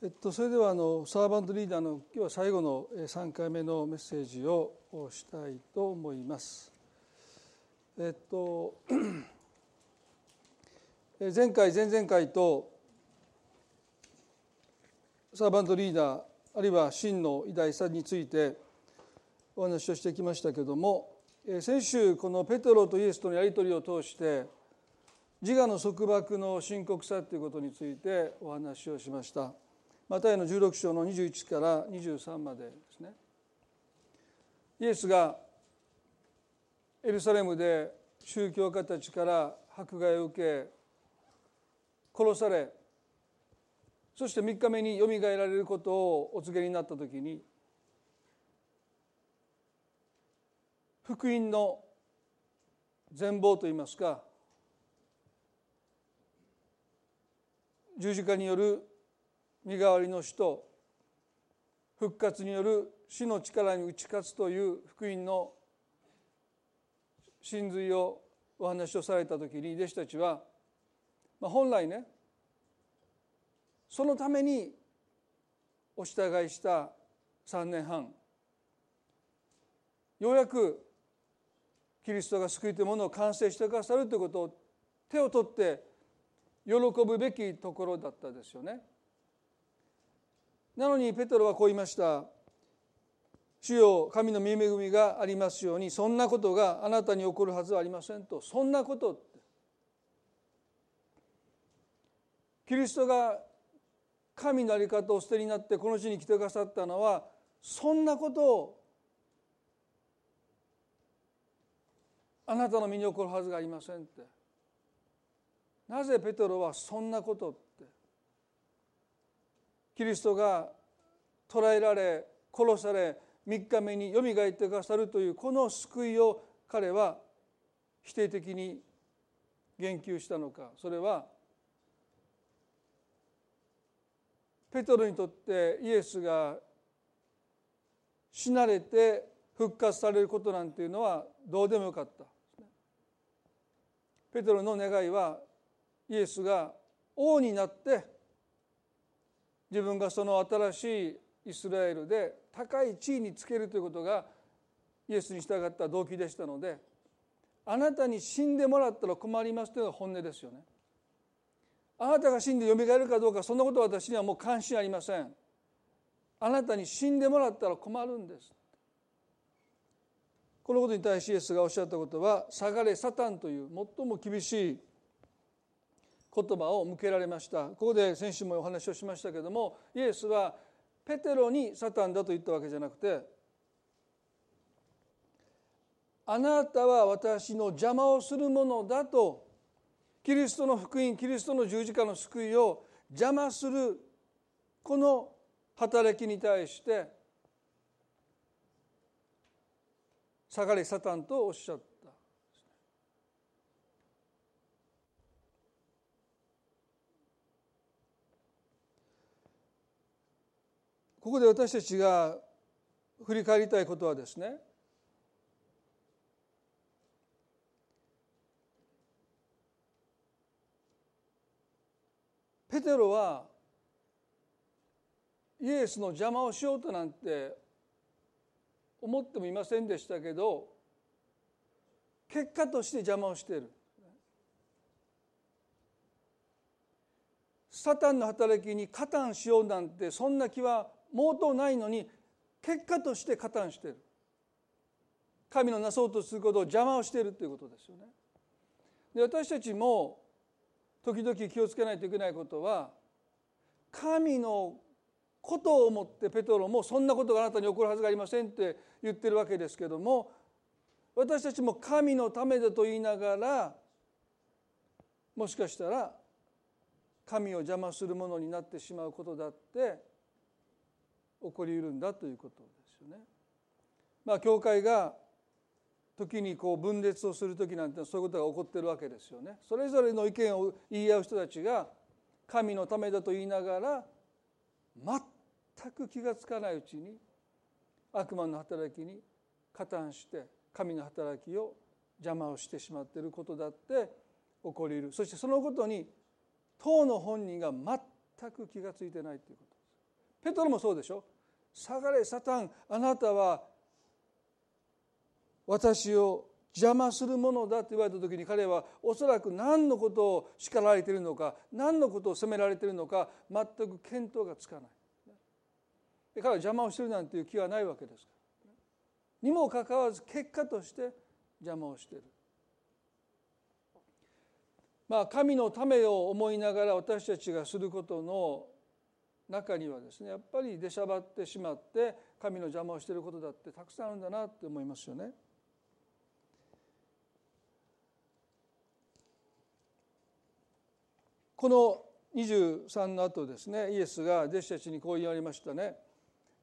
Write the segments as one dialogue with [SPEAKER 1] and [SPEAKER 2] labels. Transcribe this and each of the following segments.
[SPEAKER 1] えっと、それではあのサーバントリーダーの今日は最後の3回目のメッセージをしたいと思います。えっと 前回前々回とサーバントリーダーあるいは真の偉大さについてお話をしてきましたけれども先週このペトロとイエスとのやり取りを通して自我の束縛の深刻さということについてお話をしました。マタイの16章の21から23までですね。イエスがエルサレムで宗教家たちから迫害を受け殺されそして3日目によみがえられることをお告げになった時に福音の全貌といいますか十字架による身代わりの死と復活による死の力に打ち勝つという福音の真髄をお話をされた時に弟子たちは、まあ、本来ねそのためにお従いした3年半ようやくキリストが救いというものを完成してくださるということを手を取って喜ぶべきところだったですよね。なのにペトロはこう言いました「主よ神の御恵みがありますようにそんなことがあなたに起こるはずはありません」と「そんなこと」キリストが神の在り方を捨てになってこの地に来てくださったのはそんなこと。をあなたの身に起こるはずがありませんって。なぜペトロはそんなことキリストが捕らえられ殺され3日目によみがえってくださるというこの救いを彼は否定的に言及したのか。それはペトロにとってイエスが死なれて復活されることなんていうのはどうでもよかった。ペトロの願いはイエスが王になって自分がその新しいイスラエルで高い地位につけるということがイエスに従った動機でしたのであなたに死んでもらったら困りますというのが本音ですよね。あなたが死んでよみがえるかどうかそんなことは私にはもう関心ありません。あなたに死んでもらったら困るんです。このことに対しイエスがおっしゃったことは「下がれサタン」という最も厳しい言葉を向けられました。ここで先週もお話をしましたけどもイエスはペテロにサタンだと言ったわけじゃなくてあなたは私の邪魔をするものだとキリストの福音キリストの十字架の救いを邪魔するこの働きに対して下がれサタンとおっしゃったここで私たちが振り返りたいことはですねペテロはイエスの邪魔をしようとなんて思ってもいませんでしたけど結果として邪魔をしている。サタンの働きに加担しようなんてそんな気は毛頭ないのに結果として加担している神のなそうとすることを邪魔をしているということですよね。で私たちも時々気をつけないといけないことは神のことを思ってペトロもそんなことがあなたに起こるはずがありませんって言ってるわけですけども私たちも神のためだと言いながらもしかしたら神を邪魔するものになってしまうことだって起こりうるんだということですよね。まあ教会が時にこう分裂をする時なんてそういうことが起こってるわけですよね。それぞれの意見を言い合う人たちが神のためだと言いながら全く気が付かないうちに悪魔の働きに加担して神の働きを邪魔をしてしまっていることだって起こりうるそしてそのことに当の本人が全く気が付いてないということペトロもそうでしょ下がれサタンあなたは私を邪魔するものだと言われた時に彼はおそらく何のことを叱られているのか何のことを責められているのか全く見当がつかない。彼は邪魔をしてるなんていう気はないわけです。からにもかかわらず結果として邪魔をしている。まあ神のためを思いながら私たちがすることの中にはですねやっぱり出しゃばってしまって神の邪魔をしていることだってたくさんあるんだなって思いますよね。この23の後ですねイエスが弟子たちにこう言われましたね。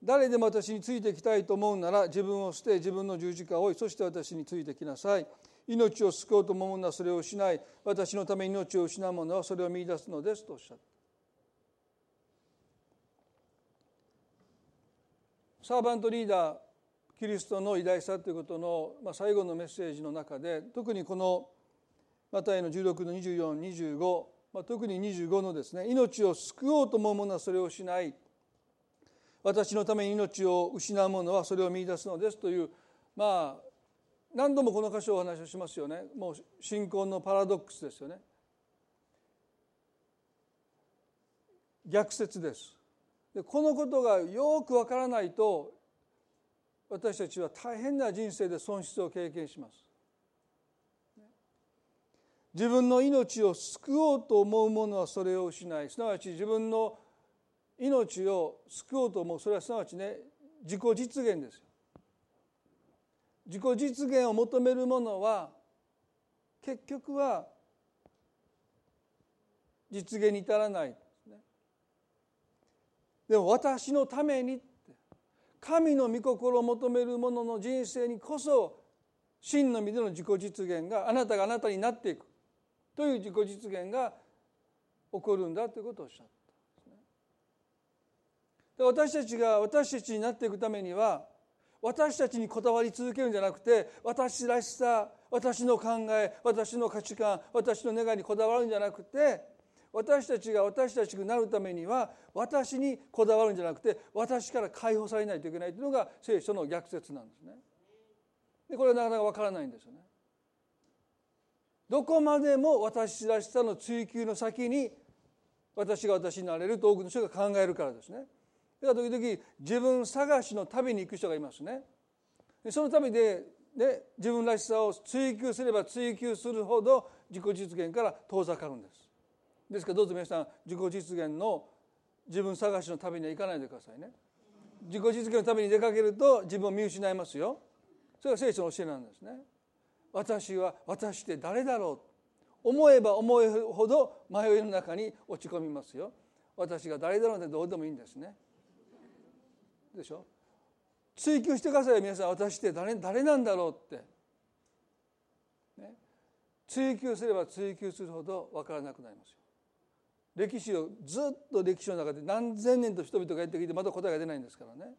[SPEAKER 1] 誰でも私についてきたいと思うなら自分を捨て自分の十字架を追いそして私についてきなさい。命を救おうと思うのはそれをしない私のために命を失う者はそれを見いだすのですとおっしゃった。サーバントリーダーキリストの偉大さということの、まあ、最後のメッセージの中で特にこのマタイの16の2425まあ、特に25のですね命を救おうと思う者はそれをしない私のために命を失う者はそれを見いだすのですというまあ何度もこの箇所お話をしますよね。もう信仰のパラドックスですよね。逆説です。でこのことがよくわからないと私たちは大変な人生で損失を経験します自分の命を救おうと思う者はそれを失いすなわち自分の命を救おうと思うそれはすなわちね自己実現ですよ。自己実現を求める者は結局は実現に至らないでも私のために神の御心を求める者の人生にこそ真の意味での自己実現があなたがあなたになっていく。という自己実現が起こるんだということをおっしゃったで私たちが私たちになっていくためには私たちにこだわり続けるんじゃなくて私らしさ私の考え私の価値観私の願いにこだわるんじゃなくて私たちが私たちになるためには私にこだわるんじゃなくて私から解放されないといけないというのが聖書の逆説なんですね。でこれはなかなかわからないんですよね。どこまでも私らしさの追求の先に私が私になれると多くの人が考えるからですね。だから時々自分探しの旅に行く人がいますね。その旅で、ね、自分らしさを追求すれば追求するほど自己実現から遠ざかるんです。ですからどうぞ皆さん自己実現の自分探しの旅には行かないでくださいね。自己実現のために出かけると自分を見失いますよ。それが聖書の教えなんですね。私は私って誰だろう。思えば思うほど迷いの中に落ち込みますよ。私が誰だろうってどうでもいいんですね。でしょ？追求してください皆さん。私って誰誰なんだろうって、ね、追求すれば追求するほど分からなくなりますよ。歴史をずっと歴史の中で何千年と人々がやってきてまだ答えが出ないんですからね。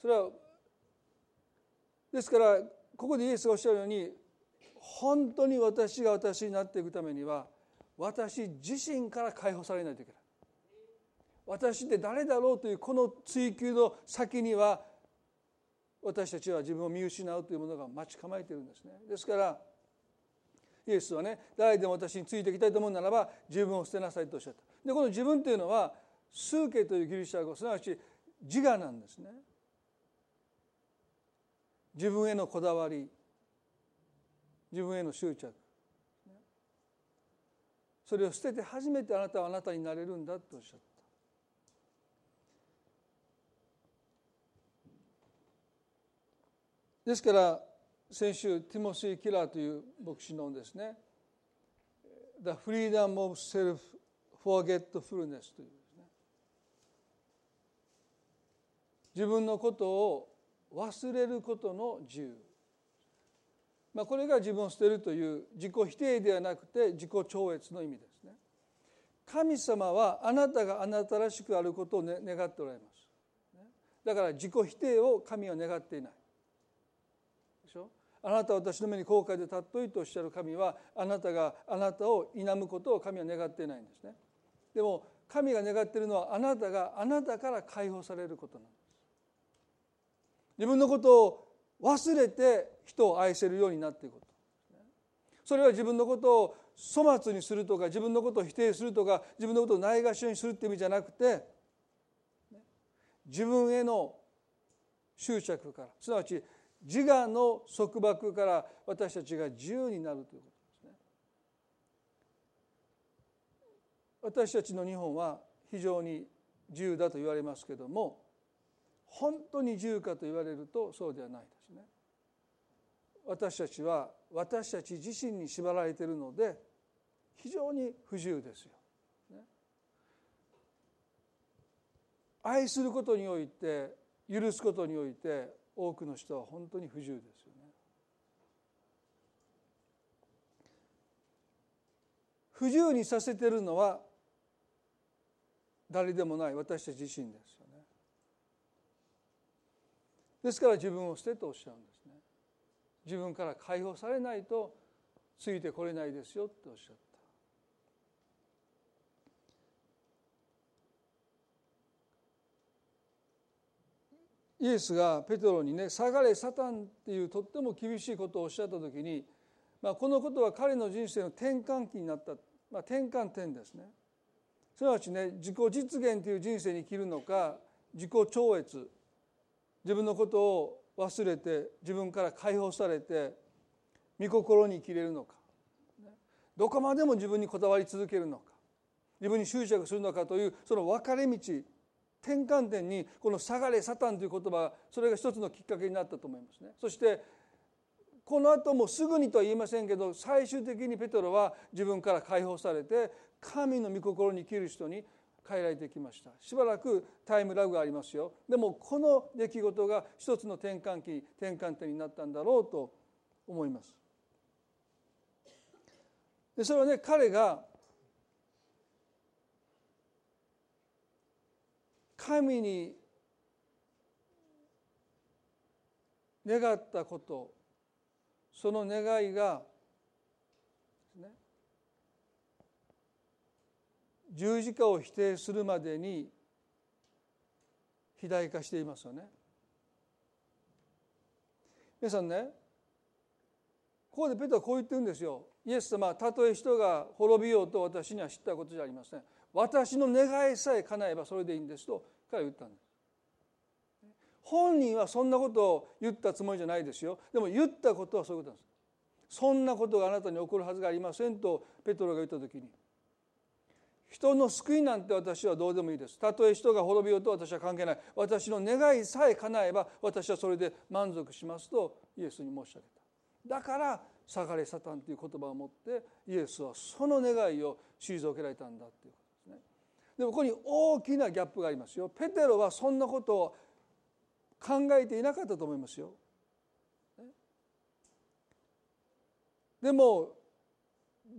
[SPEAKER 1] それはですからここでイエスがおっしゃるように本当に私が私になっていくためには私自身から解放されないといけない。私って誰だろうというこの追求の先には私たちは自分を見失うというものが待ち構えているんですね。ですからイエスはね誰でも私についていきたいと思うならば自分を捨てなさいとおっしゃった。でこの自分というのは数形というギリシャ語すなわち自我なんですね。自分へのこだわり自分への執着。それを捨てて初めてあなたはあなたになれるんだとおっしゃった。ですから先週ティモシー・キラーという牧師のですね「The Freedom of Self-Forgetfulness」という自分のことを忘れることの自由、まあ、これが自分を捨てるという自己否定ではなくて自己超越の意味ですね。神様はあなたがあなたらしくあることを、ね、願っておられます。だから自己否定を神は願っていない。あなたは私の目に後悔で尊いとおっしゃる神はあなたがあなたを否むことを神は願っていないんですね。でも神が願っているのはあなたがあなたから解放されることなんです。自分のことを忘れて人を愛せるようになっていくこと。それは自分のことを粗末にするとか自分のことを否定するとか自分のことをないがしろにするっていう意味じゃなくて自分への執着から。すなわち自我の束縛から私たちが自由になるということですね。私たちの日本は非常に自由だと言われますけども本当に自由かと言われるとそうではないですね。私たちは私たち自身に縛られているので非常に不自由ですよ。愛することにおいて許すことにおいて多くの人は本当に不自由ですよね。不自由にさせているのは誰でもない私たち自身ですよね。ですから自分を捨てとおっしゃるんですね。自分から解放されないとついてこれないですよっておっしゃった。イエスがペテロにね「下がれサタン」っていうとっても厳しいことをおっしゃった時に、まあ、このことは彼の人生の転換期になった、まあ、転換点ですね。すなわちね自己実現という人生に生きるのか自己超越。自分のことを忘れて自分から解放されて御心に生きれるのか。どこまでも自分にこだわり続けるのか。自分に執着するのかというその分かれ道。転換点にこの「下がれサタン」という言葉それが一つのきっかけになったと思いますね。そしてこの後もすぐにとは言いませんけど最終的にペトロは自分から解放されて神の御心に生きる人に変えられてきました。しばらくタイムラグがありますよ。でもこの出来事が一つの転換期転換点になったんだろうと思います。でそれはね彼が神に願ったことその願いが、十字架を否定するまでに肥大化していますよね。皆さんねここでペテロはこう言ってるんですよ。イエス様たとえ人が滅びようと私には知ったことじゃありません。私の願いさえ叶えばそれでいいんですと彼は言ったんです。本人はそんなことを言ったつもりじゃないですよ。でも言ったことはそういうことなんです。そんなことがあなたに起こるはずがありませんとペトロが言った時に人の救いなんて私はどうでもいいです。たとえ人が滅びようと私は関係ない。私の願いさえ叶えば私はそれで満足しますとイエスに申し上げた。だから「下がれサタン」という言葉を持ってイエスはその願いを退けられたんだっていうことで。もここに大きなギャップがありますよ。ペテロはそんなことを考えていなかったと思いますよ。でも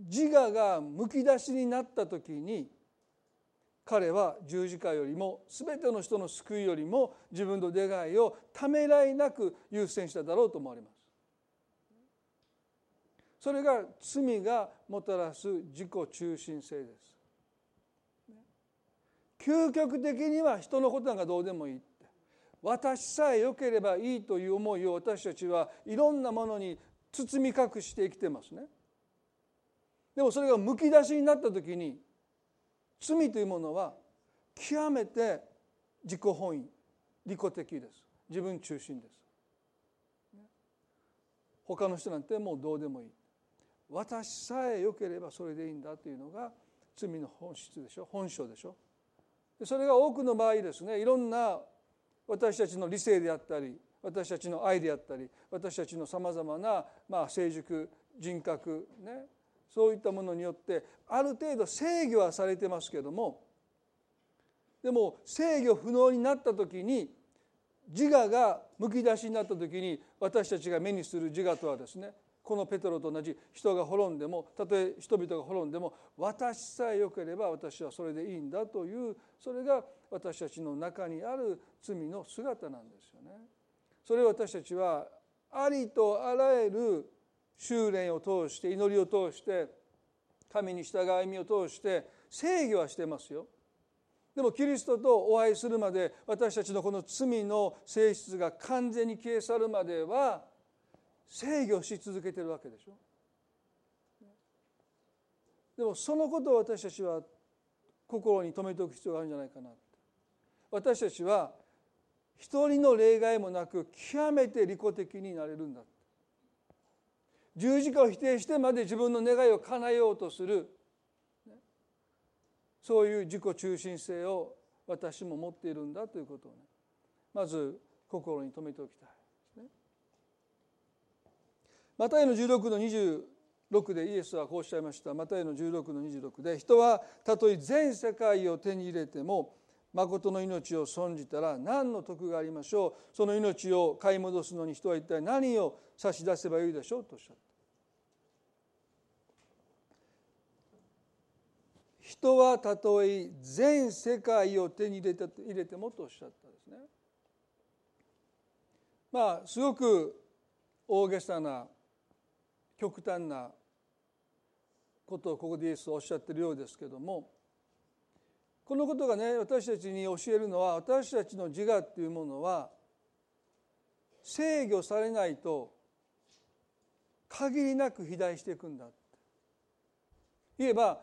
[SPEAKER 1] 自我がむき出しになった時に彼は十字架よりも全ての人の救いよりも自分の願いをためらいなく優先しただろうと思われます。それが罪がもたらす自己中心性です。究極的には人のことなんかどうでもいいって。私さえ良ければいいという思いを私たちはいろんなものに包み隠して生きてますね。でもそれがむき出しになった時に罪というものは極めて自己本位利己的です。自分中心です。他の人なんてもうどうでもいい。私さえ良ければそれでいいんだというのが罪の本質でしょ。本性でしょ。それが多くの場合ですねいろんな私たちの理性であったり私たちの愛であったり私たちのさまざまな、ま、成熟人格ねそういったものによってある程度制御はされてますけどもでも制御不能になった時に自我がむき出しになった時に私たちが目にする自我とはですねこのペトロと同じ人が滅んでもたとえ人々が滅んでも私さえ良ければ私はそれでいいんだというそれが私たちの中にある罪の姿なんですよね。それを私たちはありとあらゆる修練を通して祈りを通して神に従い身を通して制御はしてますよでもキリストとお会いするまで私たちのこの罪の性質が完全に消え去るまでは制御し続けてるわけでしょ？でもそのことを私たちは心に留めておく必要があるんじゃないかな私たちは一人の例外もなく極めて利己的になれるんだ十字架を否定してまで自分の願いを叶えようとする。そういう自己中心性を私も持っているんだということをね。まず心に留めておきたい。マタイの16の26でイエスはこうおっしゃいました。マタイの16の26で人はたとえ全世界を手に入れても誠の命を損じたら何の得がありましょう。その命を買い戻すのに人は一体何を差し出せばよいでしょうとおっしゃった。人はたとえ全世界を手に入れて入れてもとおっしゃったんですね。まあすごく大げさな極端なことをここでイエスはおっしゃってるようですけどもこのことがね私たちに教えるのは私たちの自我っていうものは制御されないと限りなく肥大していくんだ言えば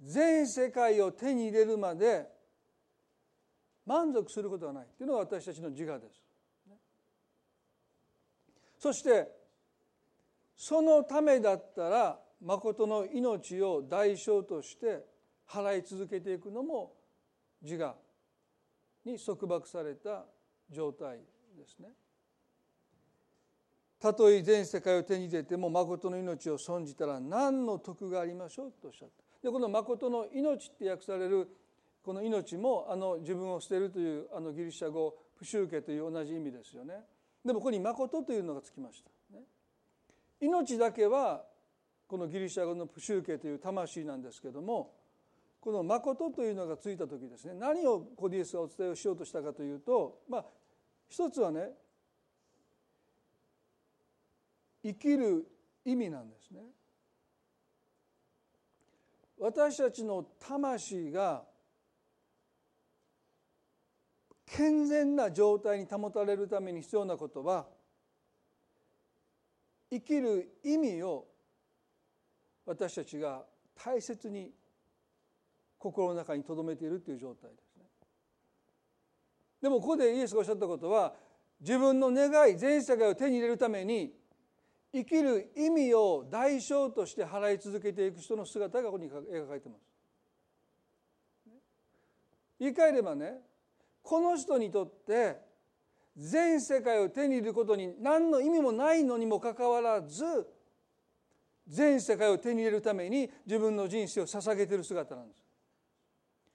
[SPEAKER 1] 全世界を手に入れるまで満足することはないというのが私たちの自我です。そしてそのためだったら誠の命を代償として払い続けていくのも自我に束縛された状態ですね。たとえ全世界を手に入れても誠の命を損じたら何の得がありましょうとおっしゃった。でこの「誠の命」って訳されるこの命もあの自分を捨てるというあのギリシャ語不宗家という同じ意味ですよね。でもここに「誠」というのがつきました。命だけはこのギリシャ語のプシューケという魂なんですけどもこの「誠」というのがついた時ですね何をコディエスがお伝えをしようとしたかというとまあ一つはね生きる意味なんですね。私たちの魂が健全な状態に保たれるために必要なことは生きる意味を私たちが大切に心の中に留めているという状態ですね。でもここでイエスがおっしゃったことは自分の願い全世界を手に入れるために生きる意味を代償として払い続けていく人の姿がここに描かれてます。言い換えればねこの人にとって全世界を手に入れることに何の意味もないのにもかかわらず全世界を手に入れるために自分の人生を捧げている姿なんです。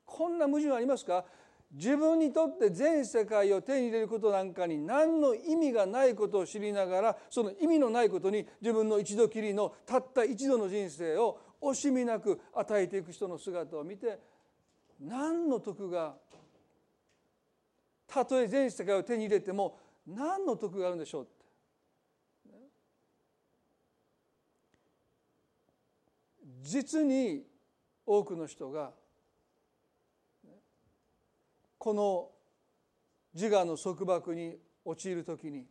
[SPEAKER 1] こんな矛盾ありますか？自分にとって全世界を手に入れることなんかに何の意味がないことを知りながらその意味のないことに自分の一度きりのたった一度の人生を惜しみなく与えていく人の姿を見て何の得がたとえ全世界を手に入れても何の得があるんでしょう？って。実に多くの人がこの自我の束縛に陥る時に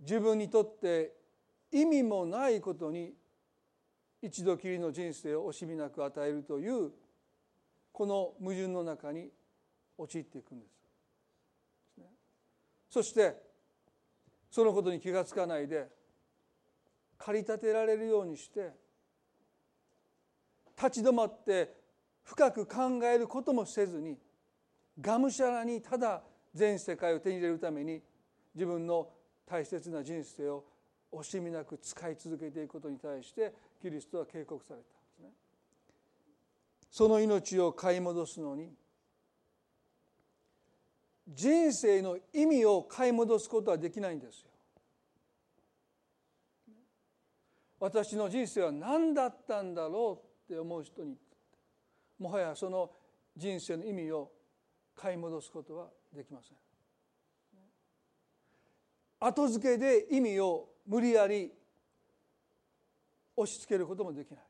[SPEAKER 1] 自分にとって意味もないことに一度きりの人生を惜しみなく与えるというこの矛盾の中に陥っていくんです。そしてそのことに気が付かないで駆り立てられるようにして立ち止まって深く考えることもせずにがむしゃらにただ全世界を手に入れるために自分の大切な人生を惜しみなく使い続けていくことに対してキリストは警告されたんですね。その命を買い戻すのに人生の意味を買い戻すことはできないんですよ。私の人生は何だったんだろうって思う人にもはやその人生の意味を買い戻すことはできません後付けで意味を無理やり押し付けることもできない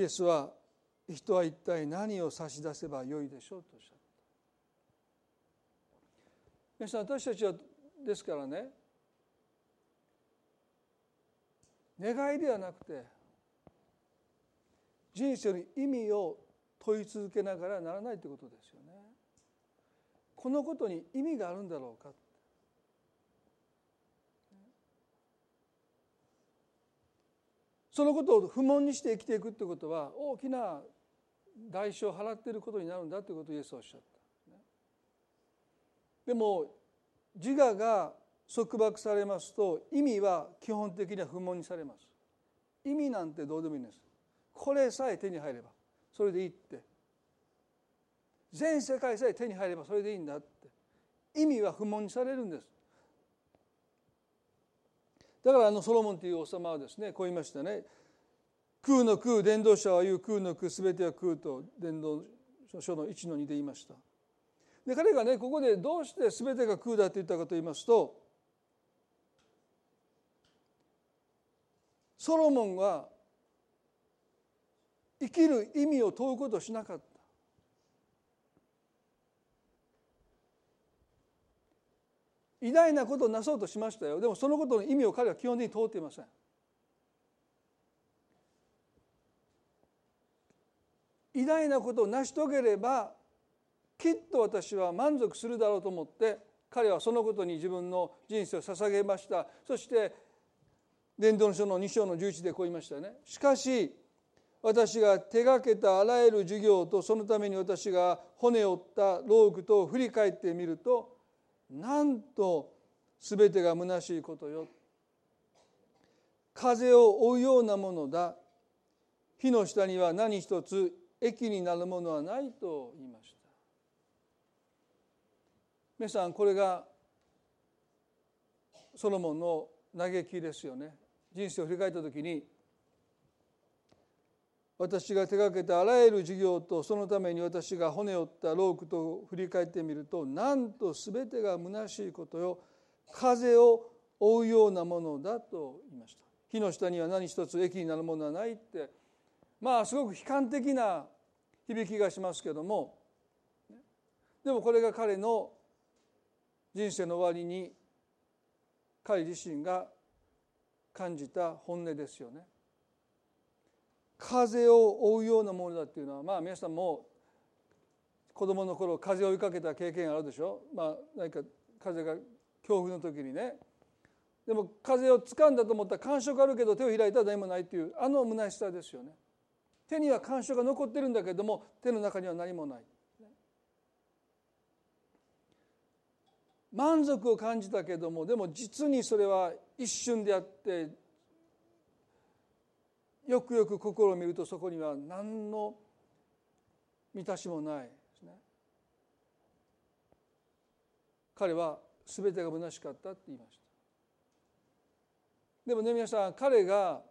[SPEAKER 1] イエスは人は一体何を差し出せばよいでしょうとおっしゃった皆さん私たちはですからね願いではなくて人生の意味を問い続けながらならないということですよね。このことに意味があるんだろうかそのことを不問にして生きていくということは大きな代償を払っていることになるんだということをイエスはおっしゃった。でも自我が束縛されますと意味は基本的には不問にされます。意味なんてどうでもいいんです。これさえ手に入ればそれでいいって全世界さえ手に入ればそれでいいんだって意味は不問にされるんですだからあのソロモンという王様はですねこう言いましたね。空の空伝道者は言う空の空全ては空と伝道書の1の2で言いました。で彼がねここでどうして全てが空だと言ったかと言いますとソロモンは生きる意味を問うことをしなかった。偉大なことをなそうとしましたよ。でもそのことの意味を彼は基本的に問うていません。偉大なことを成し遂げればきっと私は満足するだろうと思って彼はそのことに自分の人生を捧げました。そして伝道の書の2章の11でこう言いましたね。しかし私が手がけたあらゆる授業とそのために私が骨折った労苦と振り返ってみるとなんと全てが虚しいことよ。風を追うようなものだ。火の下には何一つ益になるものはないと言いました。皆さんこれがソロモンの嘆きですよね。人生を振り返った時に私が手がけたあらゆる事業とそのために私が骨折ったロークと振り返ってみるとなんと全てが虚しいことよ。風を追うようなものだと言いました。火の下には何一つ益になるものはないって。まあすごく悲観的な響きがしますけども。でもこれが彼の人生の終わりに彼自身が感じた本音ですよね。風を追うようなものだっていうのはまあ皆さんも子供の頃風を追いかけた経験あるでしょ？まあ何か風が強風の時にね。でも風を掴んだと思ったら感触あるけど手を開いたら何もないっていうあの虚しさですよね。手には感触が残ってるんだけども手の中には何もない。満足を感じたけどもでも実にそれは一瞬であってよくよく心を見るとそこには何の満たしもないですね。彼は全てが虚しかったって言いました。でもね皆さん彼が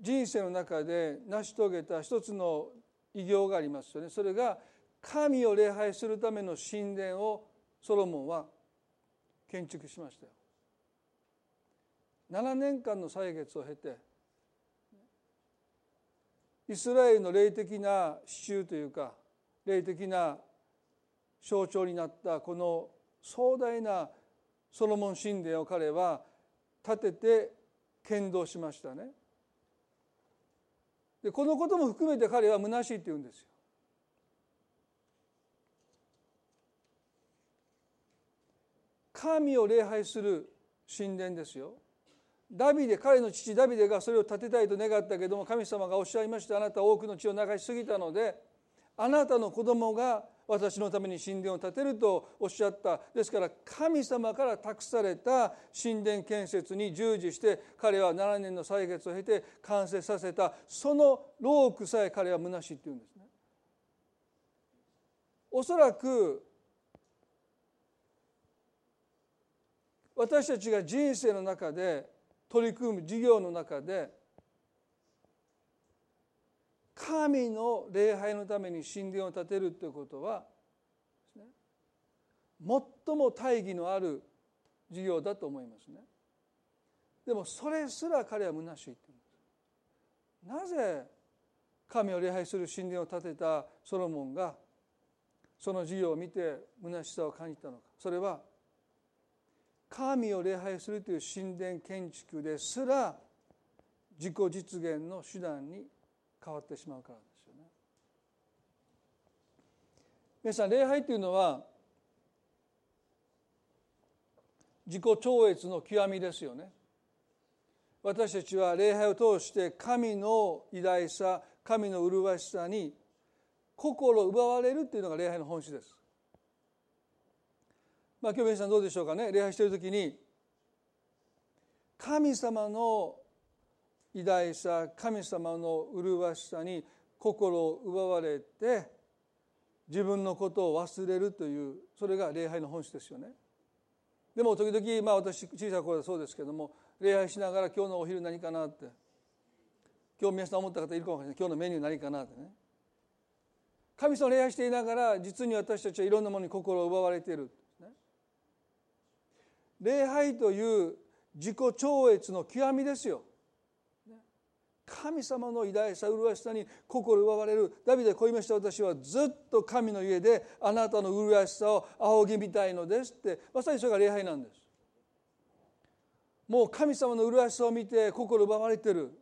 [SPEAKER 1] 人生の中で成し遂げた一つの偉業がありますよね。それが神を礼拝するための神殿をソロモンは建築しましたよ。7年間の歳月を経てイスラエルの霊的な支柱というか霊的な象徴になったこの壮大なソロモン神殿を彼は建てて剣道しましたね。でこのことも含めて彼は虚しいって言うんですよ。神を礼拝する神殿ですよ。ダビデ彼の父ダビデがそれを建てたいと願ったけども神様がおっしゃいましたあなたは多くの血を流しすぎたのであなたの子供が私のために神殿を建てるとおっしゃったですから神様から託された神殿建設に従事して彼は7年の歳月を経て完成させたその労苦さえ彼は虚しいっていうんですね。おそらく私たちが人生の中で取り組む事業の中で神の礼拝のために神殿を建てるということは、最も大義のある事業だと思いますね。でもそれすら彼は虚しいなぜ神を礼拝する神殿を建てたソロモンがその事業を見て虚しさを感じたのか。それは神を礼拝するという神殿建築ですら自己実現の手段に変わってしまうからですよね。皆さん礼拝というのは自己超越の極みですよね。私たちは礼拝を通して神の偉大さ神の麗しさに心を奪われるというのが礼拝の本質です。まあ今日皆さんどうでしょうかね。礼拝している時に神様の偉大さ神様の麗しさに心を奪われて自分のことを忘れるというそれが礼拝の本質ですよね。でも時々まあ私小さい頃はそうですけども礼拝しながら今日のお昼何かなって今日皆さん思った方いるかもしれない。今日のメニュー何かなってね。神様を礼拝していながら実に私たちはいろんなものに心を奪われている、礼拝という自己超越の極みですよ。神様の偉大さ麗しさに心奪われる。ダビデこう言いました。私はずっと神の家であなたの麗しさを仰ぎみたいのですって。まさにそれが礼拝なんです。もう神様の麗しさを見て心奪われてる。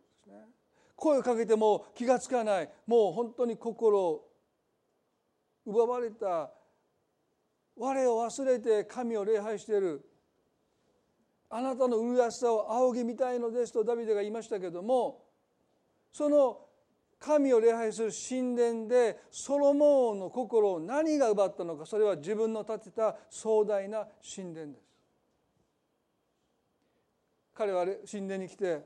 [SPEAKER 1] 声をかけても気が付かない。もう本当に心奪われた。我を忘れて神を礼拝している。あなたの麗しさを仰ぎみたいのですとダビデが言いましたけどもその神を礼拝する神殿でソロモンの心を何が奪ったのかそれは自分の建てた壮大な神殿です。彼は神殿に来て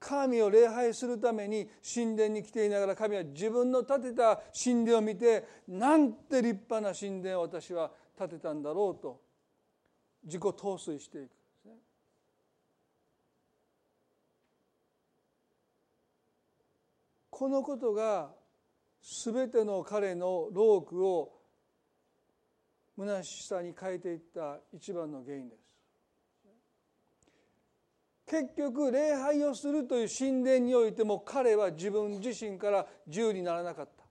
[SPEAKER 1] 神を礼拝するために神殿に来ていながら神は自分の建てた神殿を見てなんて立派な神殿を私は建てたんだろうと自己陶酔していく。このことが全ての彼の労苦を虚しさに変えていった一番の原因です。結局礼拝をするという神殿においても彼は自分自身から自由にならなかった。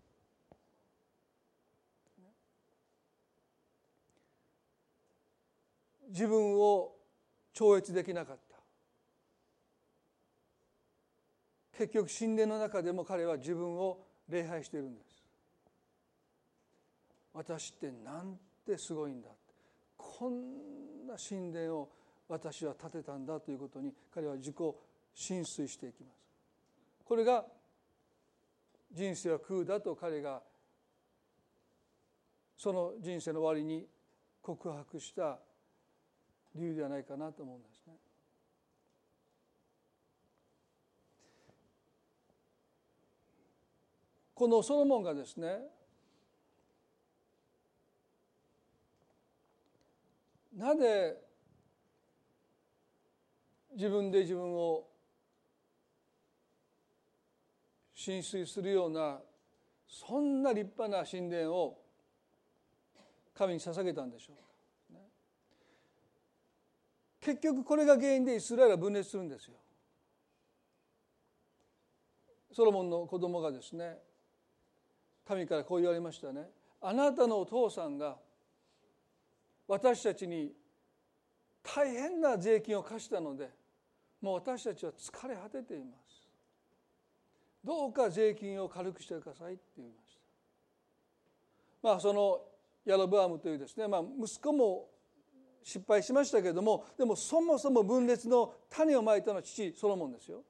[SPEAKER 1] 自分を超越できなかった。結局神殿の中でも彼は自分を礼拝しているんです。私ってなんてすごいんだこんな神殿を私は建てたんだということに彼は自己浸水していきます。これが人生は空だと彼がその人生の終わりに告白した理由ではないかなと思うんですねこのソロモンがですねなぜ自分で自分を浸水するようなそんな立派な神殿を神に捧げたんでしょうか、結局これが原因でイスラエルは分裂するんですよ。ソロモンの子供がですね神からこう言われましたね。あなたのお父さんが私たちに大変な税金を課したのでもう私たちは疲れ果てています。どうか税金を軽くしてくださいって言いました。まあそのヤロブアムというですね、まあ、息子も失敗しましたけれどもでもそもそも分裂の種をまいたのは父ソロモンですよ。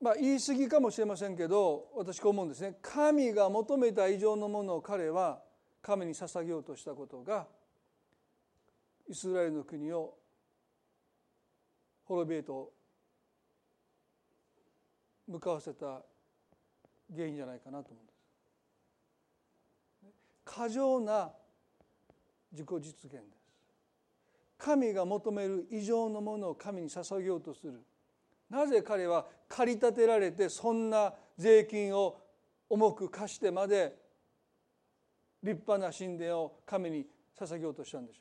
[SPEAKER 1] まあ、言い過ぎかもしれませんけど私こう思うんですね神が求めた以上のものを彼は神に捧げようとしたことがイスラエルの国を滅びへと向かわせた原因じゃないかなと思うんです。過剰な自己実現です。神が求める以上のものを神に捧げようとするなぜ彼は駆り立てられてそんな税金を重く課してまで立派な神殿を神に捧げようとしたんでしょ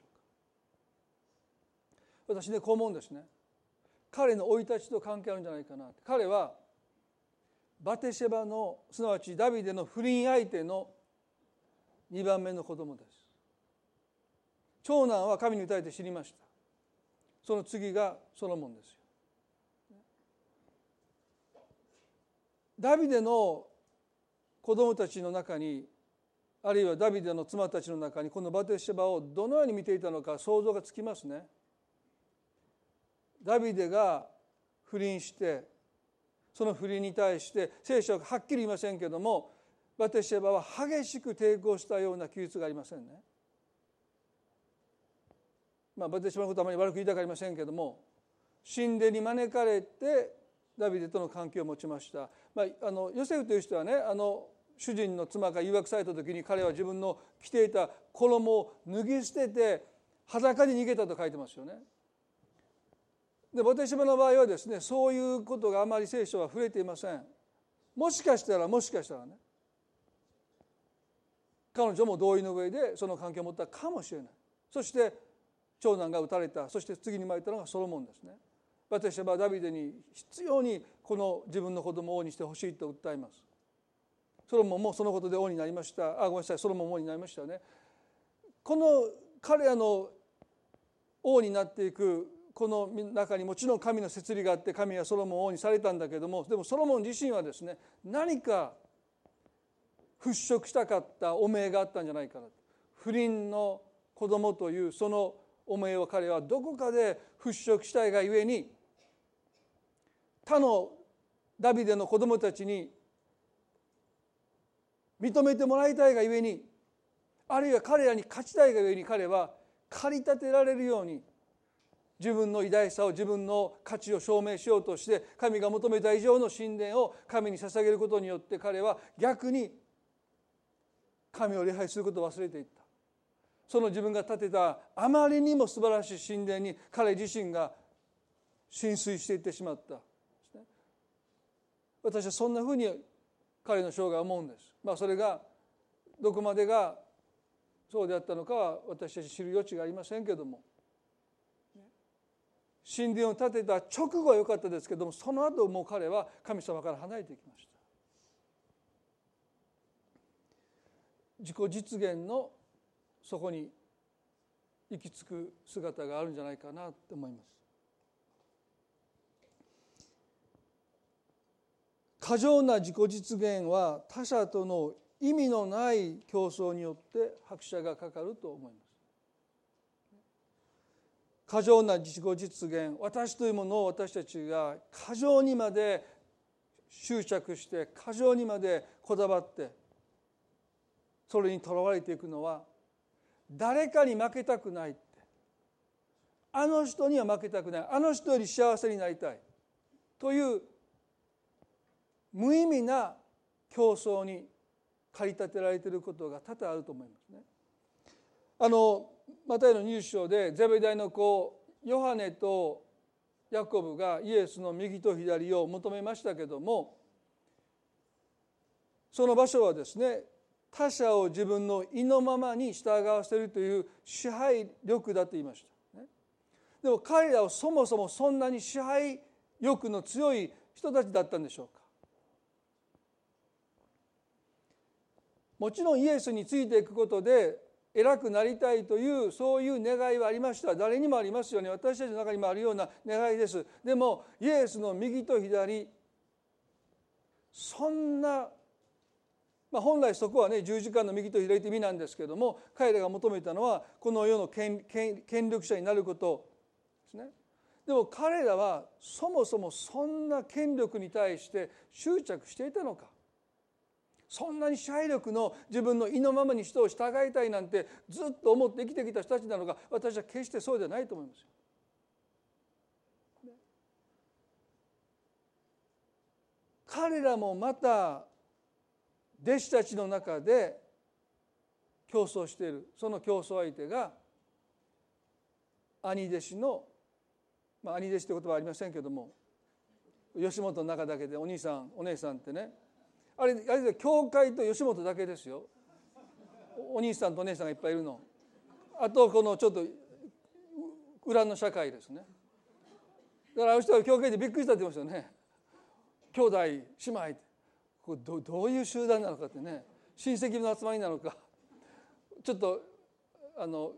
[SPEAKER 1] うか。私ねこう思うんですね。彼の生い立ちと関係あるんじゃないかな彼はバテシェバのすなわちダビデの不倫相手の2番目の子供です。長男は神に打たれて死にました。その次がソロモンですよ。ダビデの子供たちの中にあるいはダビデの妻たちの中にこのバテシェバをどのように見ていたのか想像がつきますね。ダビデが不倫してその不倫に対して聖書ははっきり言いませんけどもバテシェバは激しく抵抗したような記述がありませんね。まあ、バテシェバのことはあまり悪く言いたくありませんけども神殿に招かれてダビデとの関係を持ちました。まあ、あのヨセフという人はねあの主人の妻が誘惑された時に彼は自分の着ていた衣を脱ぎ捨てて裸に逃げたと書いてますよね。で私の場合はですねそういうことがあまり聖書は触れていません。もしかしたらもしかしたらね彼女も同意の上でその関係を持ったかもしれないそして長男が撃たれたそして次に生まれたのがソロモンですね私はダビデに必要にこの自分の子供を王にしてほしいと訴えます。ソロモンもそのことで王になりました。あごめんなさい。ソロモンも王になりましたね。この彼らの王になっていくこの中にもちろん神の摂理があって神はソロモン王にされたんだけどもでもソロモン自身はですね何か払拭したかった汚名があったんじゃないかな不倫の子供というその汚名を彼はどこかで払拭したいがゆえに他のダビデの子供たちに認めてもらいたいがゆえにあるいは彼らに勝ちたいがゆえに彼は駆り立てられるように自分の偉大さを自分の価値を証明しようとして神が求めた以上の神殿を神に捧げることによって彼は逆に神を礼拝することを忘れていった。その自分が建てたあまりにも素晴らしい神殿に彼自身が浸水していってしまった。私はそんなふうに彼の生涯を思うんです。まあ、それがどこまでがそうであったのかは私たち知る余地がありませんけども。神殿を建てた直後は良かったですけどもその後もう彼は神様から離れていきました。自己実現のそこに行き着く姿があるんじゃないかなと思います。過剰な自己実現は他者との意味のない競争によって拍車がかかると思います。過剰な自己実現私というものを私たちが過剰にまで執着して過剰にまでこだわってそれにとらわれていくのは誰かに負けたくないって。あの人には負けたくない。あの人より幸せになりたい。という無意味な競争に駆り立てられていることが多々あると思いますね。あのマタイの入章でゼベダイの子ヨハネとヤコブがイエスの右と左を求めましたけどもその場所はですね他者を自分の意のままに従わせるという支配力だと言いました。でも彼らはそもそもそんなに支配欲の強い人たちだったんでしょうかもちろんイエスについていくことで偉くなりたいというそういう願いはありました。誰にもありますよね私たちの中にもあるような願いです。でもイエスの右と左そんな、まあ、本来そこはね十字架の右と左って意味なんですけども彼らが求めたのはこの世の権力者になることですね。でも彼らはそもそもそんな権力に対して執着していたのか。そんなに支配力の自分の意のままに人を従いたいなんてずっと思って生きてきた人たちなのか私は決してそうではないと思いますよ。彼らもまた弟子たちの中で競争しているその競争相手が兄弟子の、まあ、兄弟子って言葉はありませんけども吉本の中だけでお兄さんお姉さんってねあれあれで教会と吉本だけですよ。お兄さんとお姉さんがいっぱいいるの。あとこのちょっと裏の社会ですね。だからあの人は教会でびっくりしたって言いましたよね。兄弟姉妹。これどどういう集団なのかってね。親戚の集まりなのか。ちょっとあの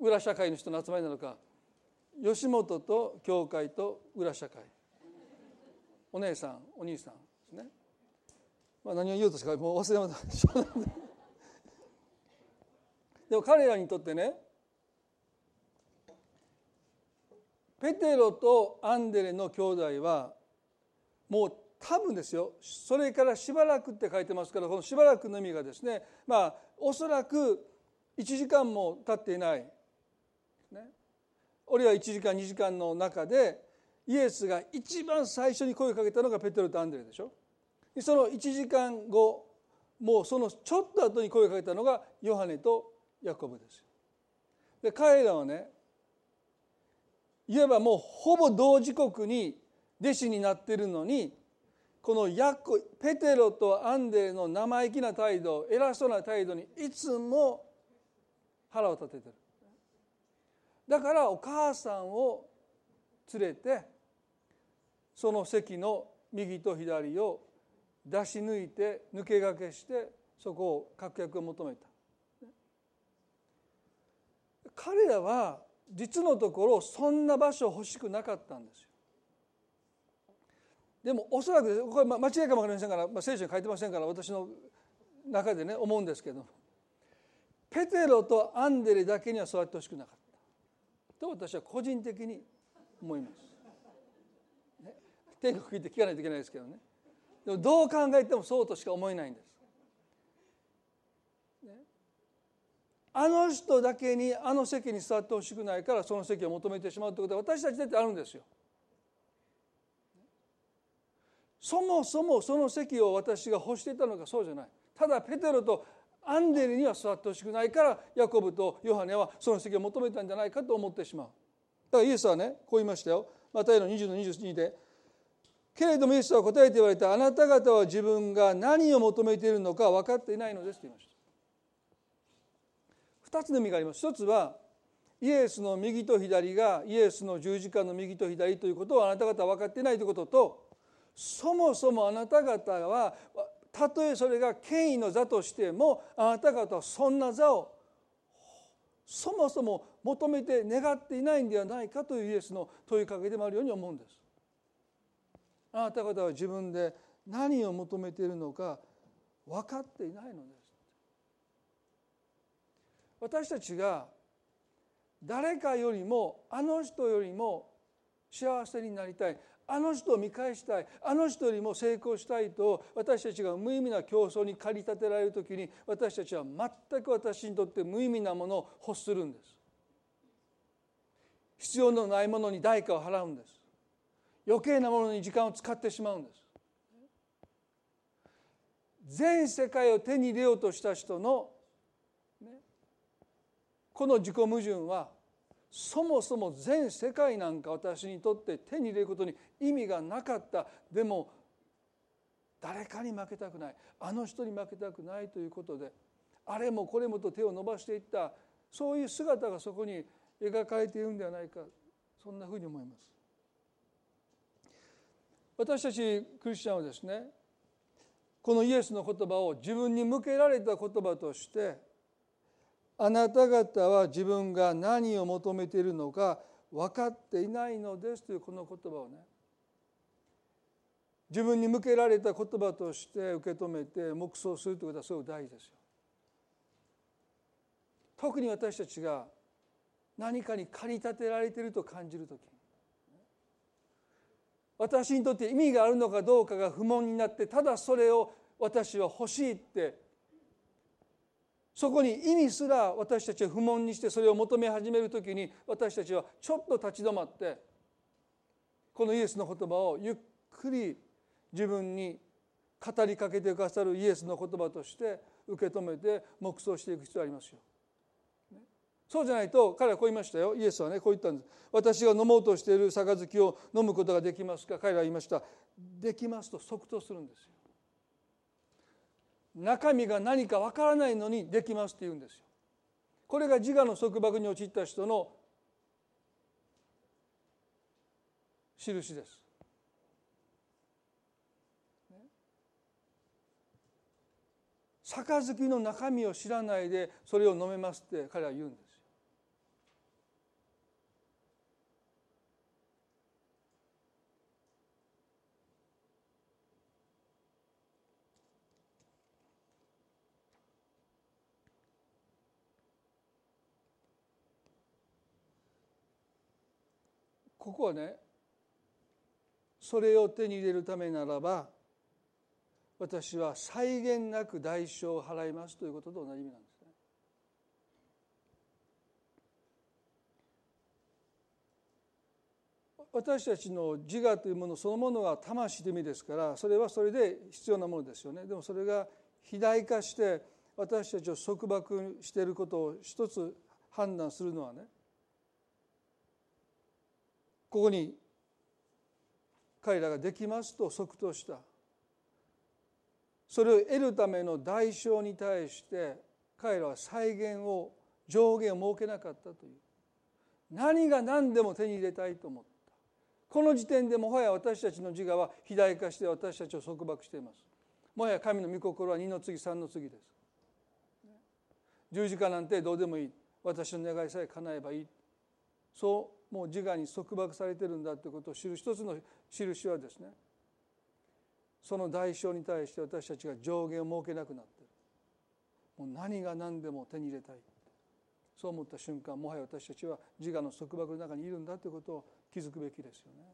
[SPEAKER 1] 裏社会の人の集まりなのか。吉本と教会と裏社会。お姉さんお兄さんですね、まあ、何を言おうとしかもう忘れました。でも彼らにとってねペテロとアンデレの兄弟はもう多分ですよ。それからしばらくって書いてますからこのしばらくの意味がですねまあおそらく1時間も経っていない、ね、あるいは1時間2時間の中でイエスが一番最初に声をかけたのがペテロとアンデレでしょ。その1時間後もうそのちょっと後に声をかけたのがヨハネとヤコブです。で彼らはねいわばもうほぼ同時刻に弟子になっているのにこのヤコペテロとアンデレの生意気な態度偉そうな態度にいつも腹を立ててる。だからお母さんを連れてその席の右と左を出し抜いて抜け駆けしてそこを確約を求めた。彼らは実のところそんな場所欲しくなかったんですよ。でもおそらくこれ間違いかも分かりませんから、まあ、聖書に書いてませんから私の中でね思うんですけどペテロとアンデレだけには座ってほしくなかった。と私は個人的に思います、ね、天国行って聞かないといけないですけどね。でもどう考えてもそうとしか思えないんです、あの人だけにあの席に座ってほしくないからその席を求めてしまうということは私たちだってあるんですよ。そもそもその席を私が欲していたのかそうじゃない。ただペテロとアンデルには座ってほしくないからヤコブとヨハネはその席を求めたんじゃないかと思ってしまう。だからイエスはねこう言いましたよ。マタイの20の22でけれどもイエスは答えて言われたあなた方は自分が何を求めているのか分かっていないのですと言いました2つの意味があります一つはイエスの右と左がイエスの十字架の右と左ということをあなた方は分かっていないということとそもそもあなた方はたとえそれが権威の座としてもあなた方はそんな座をそもそも求めて願っていないんではないかというイエスの問いかけでもあるように思うんです。あなた方は自分で何を求めているのか分かっていないのです。私たちが誰かよりもあの人よりも幸せになりたい。あの人を見返したい。あの人よりも成功したいと私たちが無意味な競争に駆り立てられる時に私たちは全く私にとって無意味なものを欲するんです。必要のないものに代価を払うんです。余計なものに時間を使ってしまうんです。全世界を手に入れようとした人の、この自己矛盾はそもそも全世界なんか私にとって手に入れることに意味がなかった。でも誰かに負けたくない。あの人に負けたくないということであれもこれもと手を伸ばしていった。そういう姿がそこに描かれているんではないか。そんなふうに思います。私たちクリスチャンはですねこのイエスの言葉を自分に向けられた言葉としてあなた方は自分が何を求めているのか分かっていないのですというこの言葉をね自分に向けられた言葉として受け止めて黙想するということはすごく大事ですよ。特に私たちが何かに駆り立てられていると感じる時私にとって意味があるのかどうかが不問になってただそれを私は欲しいってそこに意味すら私たちは不問にしてそれを求め始める時に私たちはちょっと立ち止まってこのイエスの言葉をゆっくり自分に語りかけてくださるイエスの言葉として受け止めて黙想していく必要がありますよ。そうじゃないと彼はこう言いましたよイエスはねこう言ったんです私が飲もうとしている杯を飲むことができますか？彼らは言いましたできますと即答するんですよ中身が何かわからないのにできますって言うんですよ。これが自我の束縛に陥った人の印です。杯の中身を知らないでそれを飲めますって彼は言うんです。ここはねそれを手に入れるためならば私は際限なく代償を払いますということと同じ意味なんですね。私たちの自我というものそのものは魂という意味ですからそれはそれで必要なものですよね。でもそれが肥大化して私たちを束縛していることを一つ判断するのはねここに彼らができますと即答した。それを得るための代償に対して彼らは再現を上限を設けなかったという。何が何でも手に入れたいと思った。この時点でもはや私たちの自我は肥大化して私たちを束縛しています。もはや神の御心は2の次3の次です。十字架なんてどうでもいい。私の願いさえ叶えばいい。そうもう自我に束縛されてるんだということを知る一つの印はですねその代償に対して私たちが上限を設けなくなってるもう何が何でも手に入れたいそう思った瞬間もはや私たちは自我の束縛の中にいるんだということを気づくべきですよね。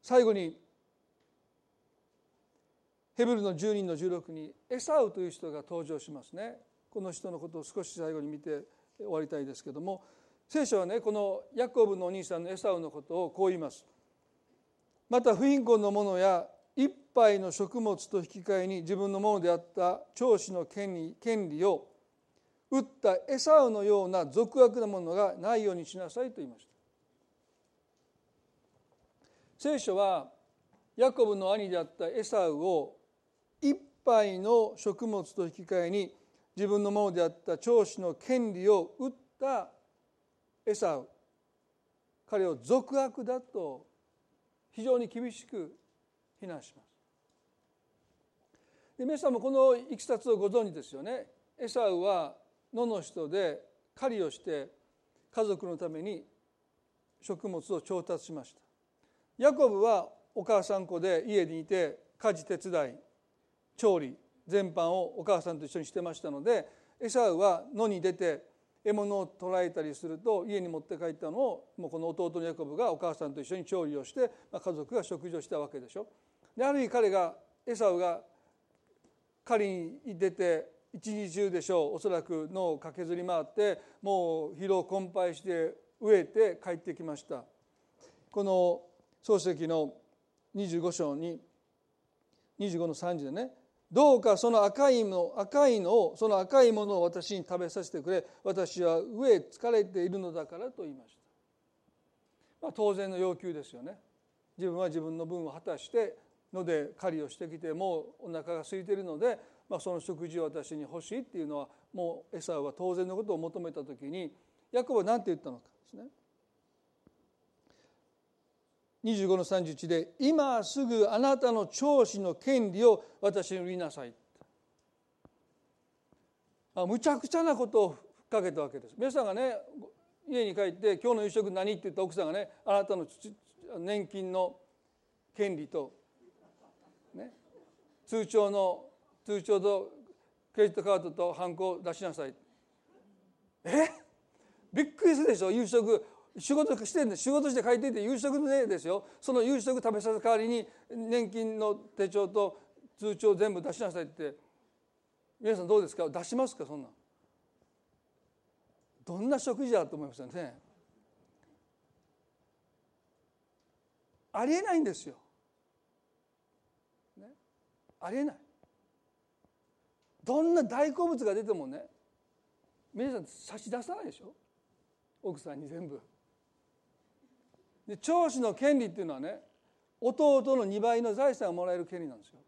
[SPEAKER 1] 最後にヘブルの10人の16にエサウという人が登場しますね。この人のことを少し最後に見て終わりたいですけども聖書はねこのヤコブのお兄さんのエサウのことをこう言います。また不貧困の者や一杯の食物と引き換えに自分のものであった長子の権利権利を打ったエサウのような俗悪なものがないようにしなさいと言いました聖書はヤコブの兄であったエサウを一杯の食物と引き換えに自分のものであった長子の権利を打ったエサウ彼を俗悪だと非常に厳しく非難します。で皆さんもこのいきさつをご存知ですよね。エサウは野の人で狩りをして家族のために食物を調達しました。ヤコブはお母さん子で家にいて家事手伝い調理全般をお母さんと一緒にしてましたのでエサウは野に出て獲物を捕らえたりすると家に持って帰ったのをもうこの弟のヤコブがお母さんと一緒に調理をして、まあ、家族が食事をしたわけでしょ。である日彼がエサウが狩りに出て一日中でしょうおそらく脳を駆けずり回ってもう疲労困憊して飢えて帰ってきましたこの漱石の25章に25の30でねどうかその赤いの赤いのをその赤いものを私に食べさせてくれ。私は飢え疲れているのだからと言いました、まあ、当然の要求ですよね。自分は自分の分を果たしてので狩りをしてきてもうお腹が空いているので、まあ、その食事を私に欲しいっていうのはもうエサは当然のことを求めた時にヤコブは何て言ったのかですね。25の31で「今すぐあなたの長子の権利を私に売りなさい」あむちゃくちゃなことをふっかけたわけです。皆さんがね家に帰って「今日の夕食何?」って言った奥さんがねあなたの年金の権利と、ね、通帳の通帳とクレジットカードとハンコを出しなさいえ？びっくりするでしょ？夕食仕事してんで仕事して帰っていて夕食のですよ。その夕食食べさせた代わりに年金の手帳と通帳全部出しなさいって。皆さんどうですか？出しますか？そんな。どんな食事だと思いますよね。ありえないんですよ、ね、ありえない。どんな大好物が出てもね皆さん差し出さないでしょ？奥さんに全部。で長子の権利っていうのはね弟の2倍の財産をもらえる権利なんですよ。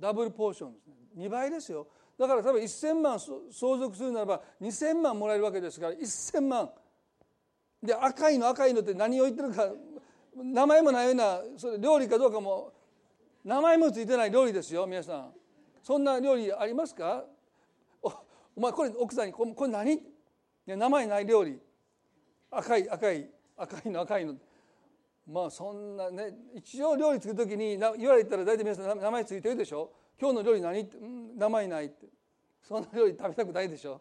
[SPEAKER 1] ダブルポーションですね。2倍ですよ。だから多分1000万相続するならば2000万もらえるわけですから1000万。で赤いの赤いのって何を言ってるか名前もないようなそれ料理かどうかも名前もついてない料理ですよ皆さん。そんな料理ありますか？おお前これ奥さんにこれこれ何名前ない料理。赤い赤い赤いの赤いの。まあそんなね一応料理作る時に言われたら大体皆さん名前ついてるでしょ？今日の料理何？って、名前ないって。そんな料理食べたくないでしょ？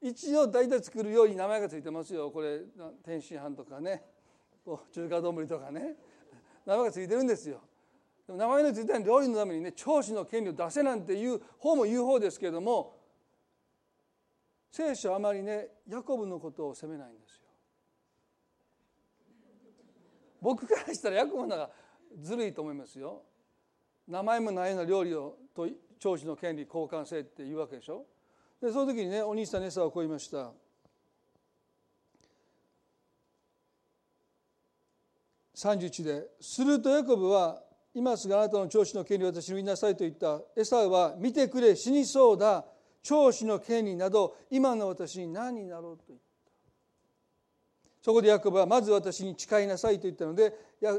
[SPEAKER 1] 一応大体作るように名前がついてますよ。これ天津飯とかね。中華丼とかね。名前がついてるんですよ。でも名前のついてない料理のためにね長子の権利を出せなんていう方も言う方ですけれども聖書はあまりねヤコブのことを責めないんですよ。僕からしたらヤコブのがずるいと思いますよ。名前もないような料理をと長子の権利交換せって言うわけでしょ。でその時にねお兄さんのエサはこう言いました。31でするとヤコブは今すぐあなたの長子の権利を私に言いなさいと言った。エサは見てくれ死にそうだ。長子の権利など今の私に何になろうと言った？そこでヤコブはまず私に誓いなさいと言ったので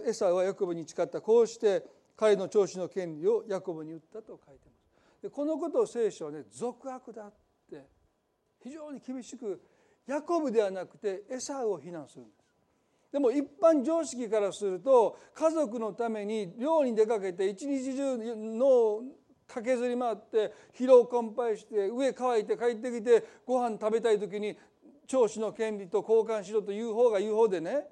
[SPEAKER 1] エサはヤコブに誓った。こうして彼の長子の権利をヤコブに言ったと書いてます。でこのことを聖書はね俗悪だって非常に厳しくヤコブではなくてエサを非難するんです。でも一般常識からすると家族のために漁に出かけて一日中の駆けずり回って疲労困憊して上乾いて帰ってきてご飯食べたい時に長子の権利と交換しろという方が言う方でね。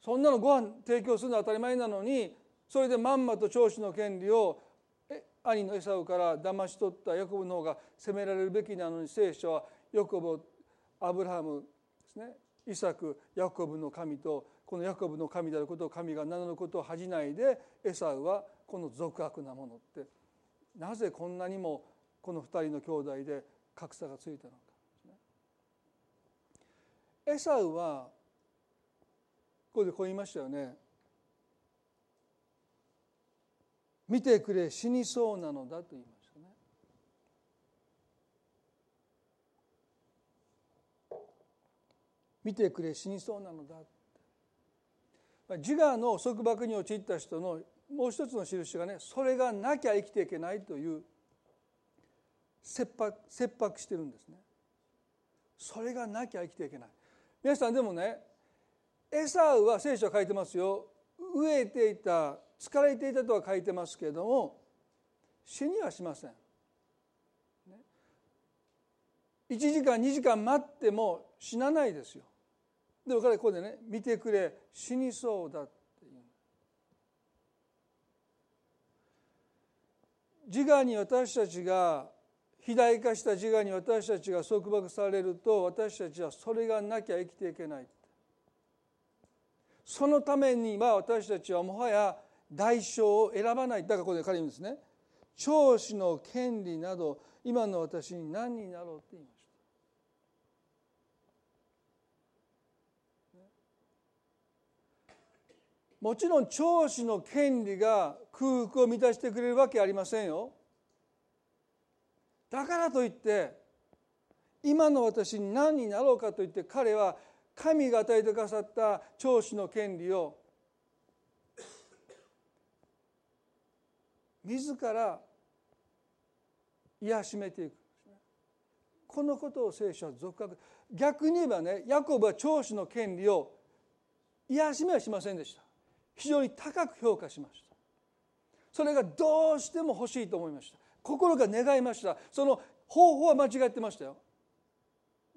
[SPEAKER 1] そんなのご飯提供するのは当たり前なのにそれでまんまと長子の権利を兄のエサウから騙し取ったヤコブの方が責められるべきなのに聖書はヤコブアブラハムですね。イサクヤコブの神とこのヤコブの神であることを神が名乗ることを恥じないでエサウはこの俗悪なものって。なぜこんなにもこの2人の兄弟で格差がついたのか、エサウはここでこう言いましたよね見てくれ死にそうなのだと言いましたね。見てくれ死にそうなのだ自我の束縛に陥った人のもう一つの印がねそれがなきゃ生きていけないという切迫切迫してるんですね。それがなきゃ生きていけない。皆さんでもねエサウは聖書は書いてますよ飢えていた疲れていたとは書いてますけれども死にはしません。1時間2時間待っても死なないですよ。でも彼ここでね見てくれ死にそうだっていう自我に私たちが肥大化した自我に私たちが束縛されると私たちはそれがなきゃ生きていけない。そのためには私たちはもはや代償を選ばない。だからここで彼言うんですね長子の権利など今の私に何になろうって言いました。もちろん長子の権利が空腹を満たしてくれるわけありませんよ。だからといって今の私に何になろうかといって彼は神が与えてくださった長子の権利を自ら癒しめていく。このことを聖書は俗悪逆に言えばねヤコブは長子の権利を癒しめはしませんでした。非常に高く評価しました。それがどうしても欲しいと思いました。心が願いました。その方法は間違ってましたよ。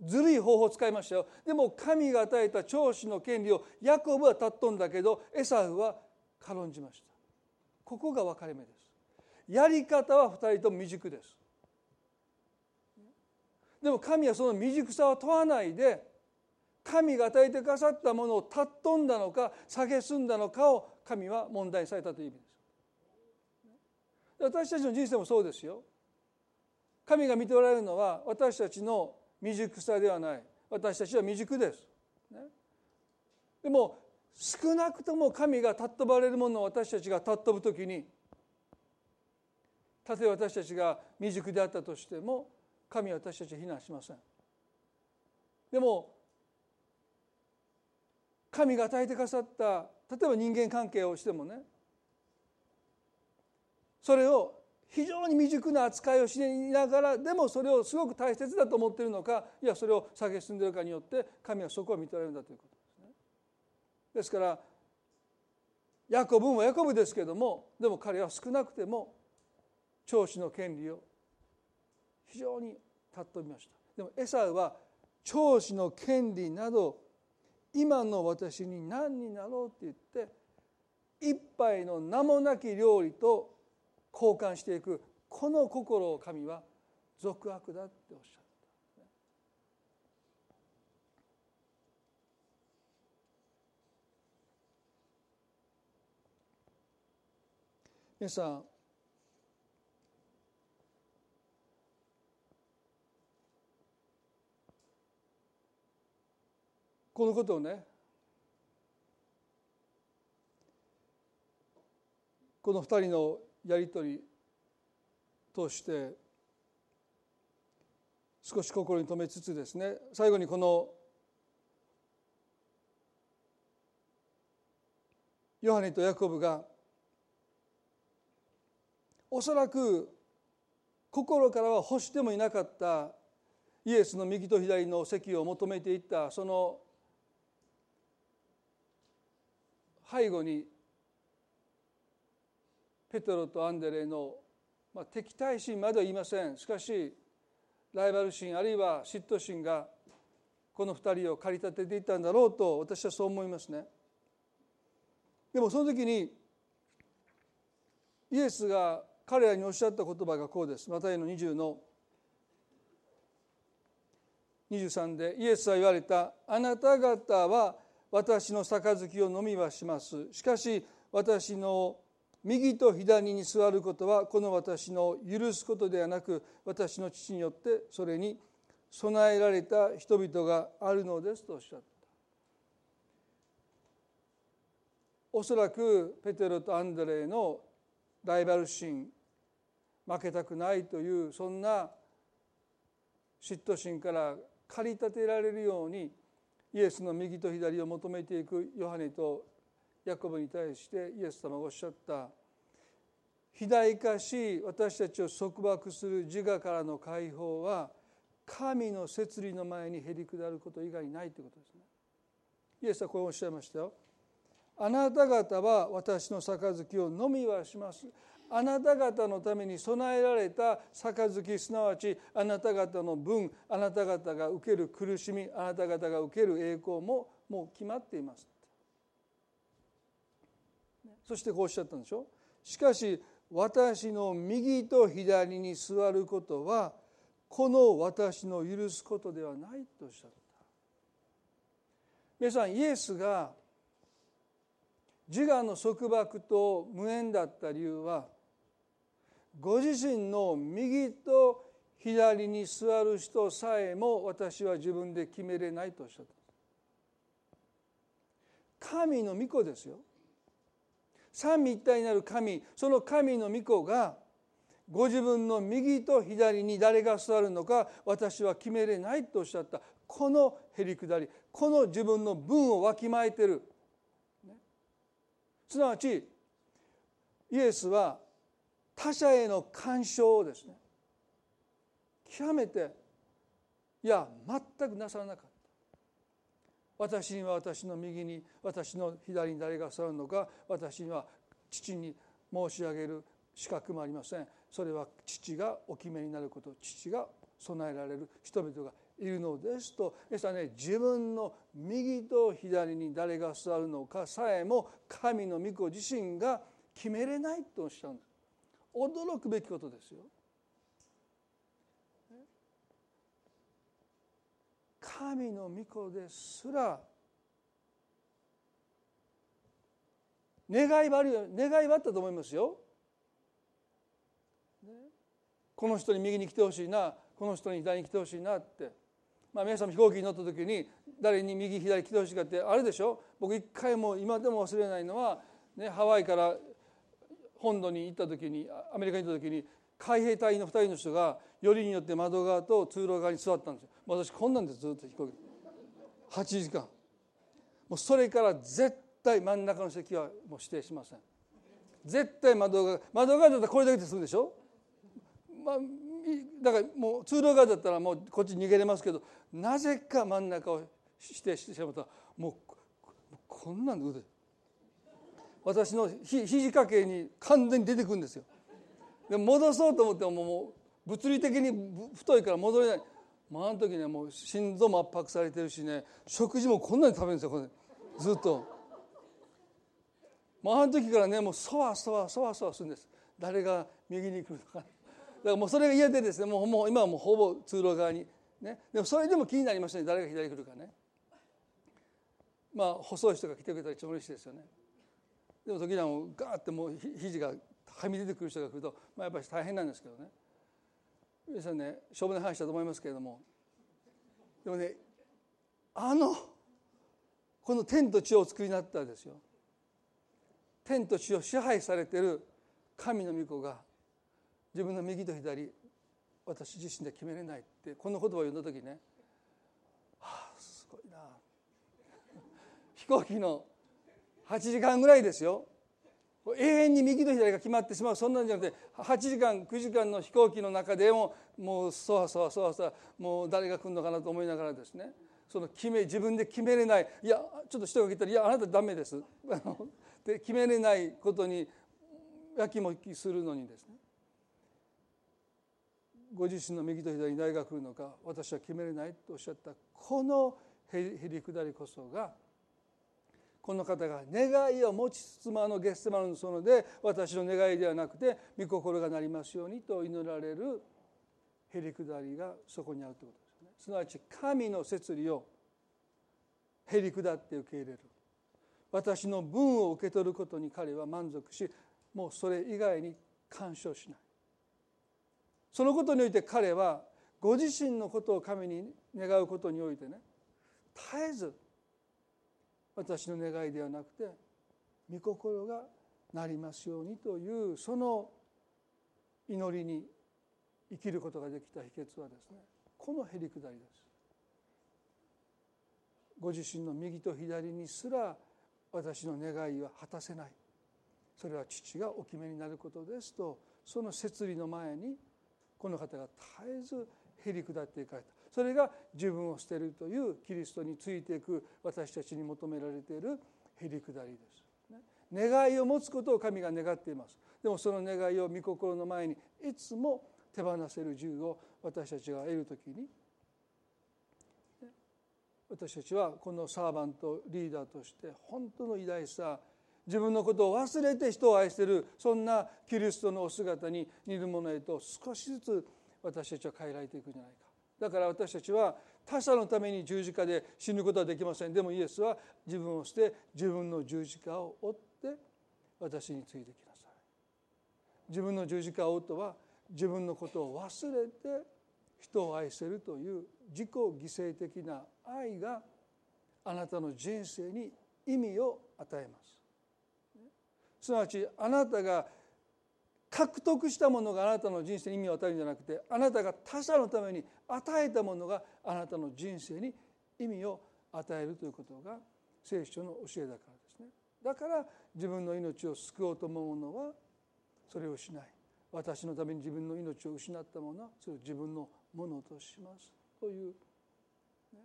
[SPEAKER 1] ずるい方法を使いましたよ。でも神が与えた長子の権利をヤコブは尊んだけどエサフは軽んじました。ここが分かれ目です。やり方は2人とも未熟です。でも神はその未熟さを問わないで神が与えてくださったものを尊んだのか蔑んだのかを神は問題されたという意味です。私たちの人生もそうですよ。神が見ておられるのは私たちの未熟さではない。私たちは未熟です、ね、でも少なくとも神が尊ばれるものを私たちが尊ぶ時にたとえ私たちが未熟であったとしても神は私たちを非難しません。でも神が与えてくださった例えば人間関係をしてもねそれを非常に未熟な扱いをしながらでもそれをすごく大切だと思っているのかいやそれを下げ進んでいるかによって神はそこを見とられるんだということですね。ですからヤコブもヤコブですけどもでも彼は少なくても長子の権利を非常に尊びましたでもエサウは長子の権利など今の私に何になろうって言って一杯の名もなき料理と交換していくこの心を神は俗悪だっておっしゃった。皆さんこのことをねこの二人のやり取りとして少し心に留めつつですね最後にこのヨハネとヤコブがおそらく心からは欲してもいなかったイエスの右と左の席を求めていったその背後にペトロとアンデレの、まあ、敵対心までは言いませんしかしライバル心あるいは嫉妬心がこの2人を駆り立てていたんだろうと私はそう思いますね。でもその時にイエスが彼らにおっしゃった言葉がこうです。マタイの20の23でイエスは言われた「あなた方は私の杯を飲みはします」しかし私の右と左に座ることはこの私の許すことではなく私の父によってそれに備えられた人々があるのですとおっしゃったおそらくペテロとアンドレのライバル心負けたくないというそんな嫉妬心から駆り立てられるようにイエスの右と左を求めていくヨハネとヤコブに対してイエス様がおっしゃった肥大化し私たちを束縛する自我からの解放は神の摂理の前にへり下ること以外ないということですね。イエスはこうおっしゃいましたよ。あなた方は私の杯を飲みはします。あなた方のために備えられた杯すなわちあなた方の分あなた方が受ける苦しみあなた方が受ける栄光ももう決まっています。そしてこうおっしゃったんでしょ？しかし私の右と左に座ることはこの私の許すことではないとおっしゃった。皆さんイエスが自我の束縛と無縁だった理由はご自身の右と左に座る人さえも私は自分で決めれないとおっしゃった。神の御子ですよ。三位一体なる神その神の御子がご自分の右と左に誰が座るのか私は決めれないとおっしゃった。このへりくだりこの自分の分をわきまえてる、すなわちイエスは他者への干渉をですね極めていや全くなさらなかった。私には私の右に私の左に誰が座るのか私には父に申し上げる資格もありません。それは父がお決めになること父が備えられる人々がいるのですと。ですからね自分の右と左に誰が座るのかさえも神の御子自身が決めれないとおっしゃるんです。驚くべきことですよ。神の御子ですら願いはあるよ。願いはあったと思いますよ。この人に右に来てほしいな。この人に左に来てほしいなって、まあ、皆さんも飛行機に乗った時に誰に右左来てほしいかってあるでしょ。僕一回も今でも忘れないのは、ね、ハワイから本土に行った時にアメリカに行った時に海兵隊の2人の人がよりによって窓側と通路側に座ったんですよ。私こんなんでずっと飛行機8時間。もうそれから絶対真ん中の席はもう指定しません。絶対窓側窓側だったらこれだけでするでしょ、まあ、だからもう通路側だったらもうこっち逃げれますけどなぜか真ん中を指定してしまったらもうこんなんで腕私のひ肘掛けに完全に出てくるんですよ。で戻そうと思ってももう物理的に太いから戻れない。まあ、あの時ねもう心臓も圧迫されてるしね食事もこんなに食べるんですよこれ。ずっと。まあ、あの時からねもうそわそわそわそわするんです。誰が右に来るのか。だからもうそれが嫌でですねもうもう今はもうほぼ通路側に。ね。でもそれでも気になりましたね誰が左に来るかね。まあ細い人が来てくれたら一番嬉しいですよね。でも時にはもうガーってもう肘がはみ出てくる人が来ると、まあ、やっぱり大変なんですけどね。皆さんね勝負の話だと思いますけれども。でもねあのこの天と地をお作りになったんですよ。天と地を支配されてる神の御子が自分の右と左私自身で決めれないってこの言葉を読んだ時ね。はあすごいな。飛行機の8時間ぐらいですよ。永遠に右と左が決まってしまう。そんなんじゃなくて8時間9時間の飛行機の中でももうそわそわそわそわもう誰が来るのかなと思いながらですね。その決め自分で決めれない。いやちょっと人が来たら「いやあなたダメです」で決めれないことにやきもきするのにですね。ご自身の右と左に誰が来るのか私は決めれないとおっしゃったこのへりくだりこそがこの方が願いを持ちつつもあのゲッセマルの園で私の願いではなくて御心がなりますようにと祈られるへりくだりがそこにあるということですね。すなわち神の摂理をへりくだって受け入れる私の分を受け取ることに彼は満足しもうそれ以外に干渉しない。そのことにおいて彼はご自身のことを神に願うことにおいてね絶えず私の願いではなくて御心がなりますようにというその祈りに生きることができた秘訣はですねこのへりくだりです。ご自身の右と左にすら私の願いは果たせない。それは父がお決めになることですとその摂理の前にこの方が絶えずへり下っていかれた。それが自分を捨てるというキリストについていく私たちに求められているへり下りです。願いを持つことを神が願っています。でもその願いを御心の前にいつも手放せる自由を私たちが得る時に私たちはこのサーバントリーダーとして本当の偉大さ自分のことを忘れて人を愛しているそんなキリストのお姿に似るものへと少しずつ私たちは変えられていくんじゃないかだから私たちは他者のために十字架で死ぬことはできません。でもイエスは自分を捨て自分の十字架を追って私についてきなさい。自分の十字架を追うとは自分のことを忘れて人を愛せるという自己犠牲的な愛があなたの人生に意味を与えます。すなわちあなたが獲得したものがあなたの人生に意味を与えるんじゃなくてあなたが他者のために与えたものがあなたの人生に意味を与えるということが聖書の教えだからですね。だから自分の命を救おうと思う者はそれをしない。私のために自分の命を失った者はそれを自分のものとします。という、ね、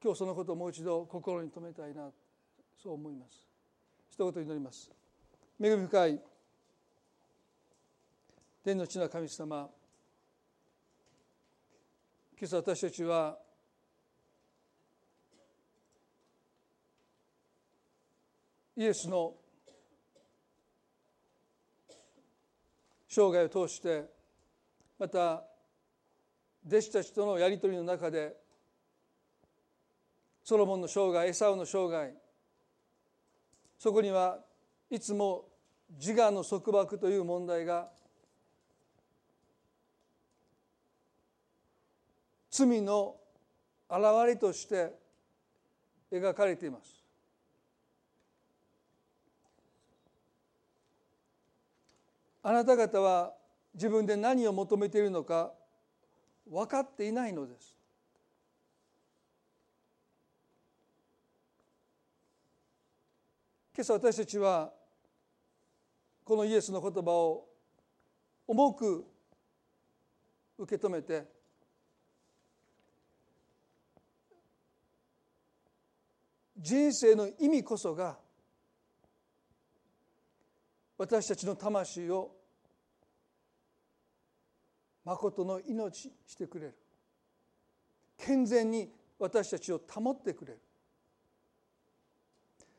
[SPEAKER 1] 今日そのことをもう一度心に留めたいなそう思います。一言祈ります。恵み深い天の地の神様。今朝私たちはイエスの生涯を通してまた弟子たちとのやり取りの中でソロモンの生涯エサウの生涯そこにはいつも自我の束縛という問題が罪の現れとして描かれています。あなた方は自分で何を求めているのか分かっていないのです。今朝私たちはこのイエスの言葉を重く受け止めて人生の意味こそが私たちの魂を誠の命してくれる。健全に私たちを保ってくれる。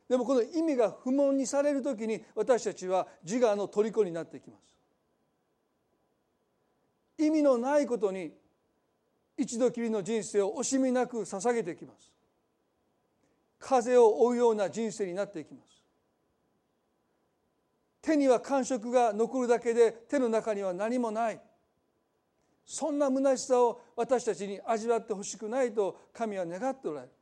[SPEAKER 1] でもこの意味が不問にされる時に私たちは自我の虜になっていきます。意味のないことに一度きりの人生を惜しみなく捧げていきます。風を追うような人生になっていきます。手には感触が残るだけで手の中には何もない。そんな虚しさを私たちに味わってほしくないと神は願っておられる。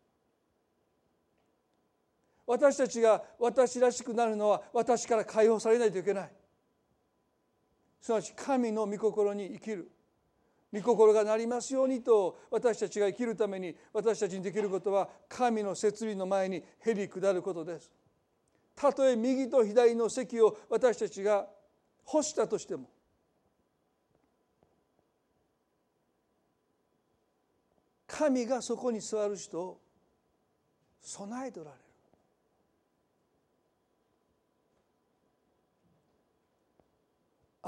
[SPEAKER 1] 私たちが私らしくなるのは私から解放されないといけない。すなわち神の御心に生きる。御心がなりますようにと私たちが生きるために私たちにできることは神の設理の前にへり下ることです。たとえ右と左の席を私たちが干したとしても神がそこに座る人を備えておられる。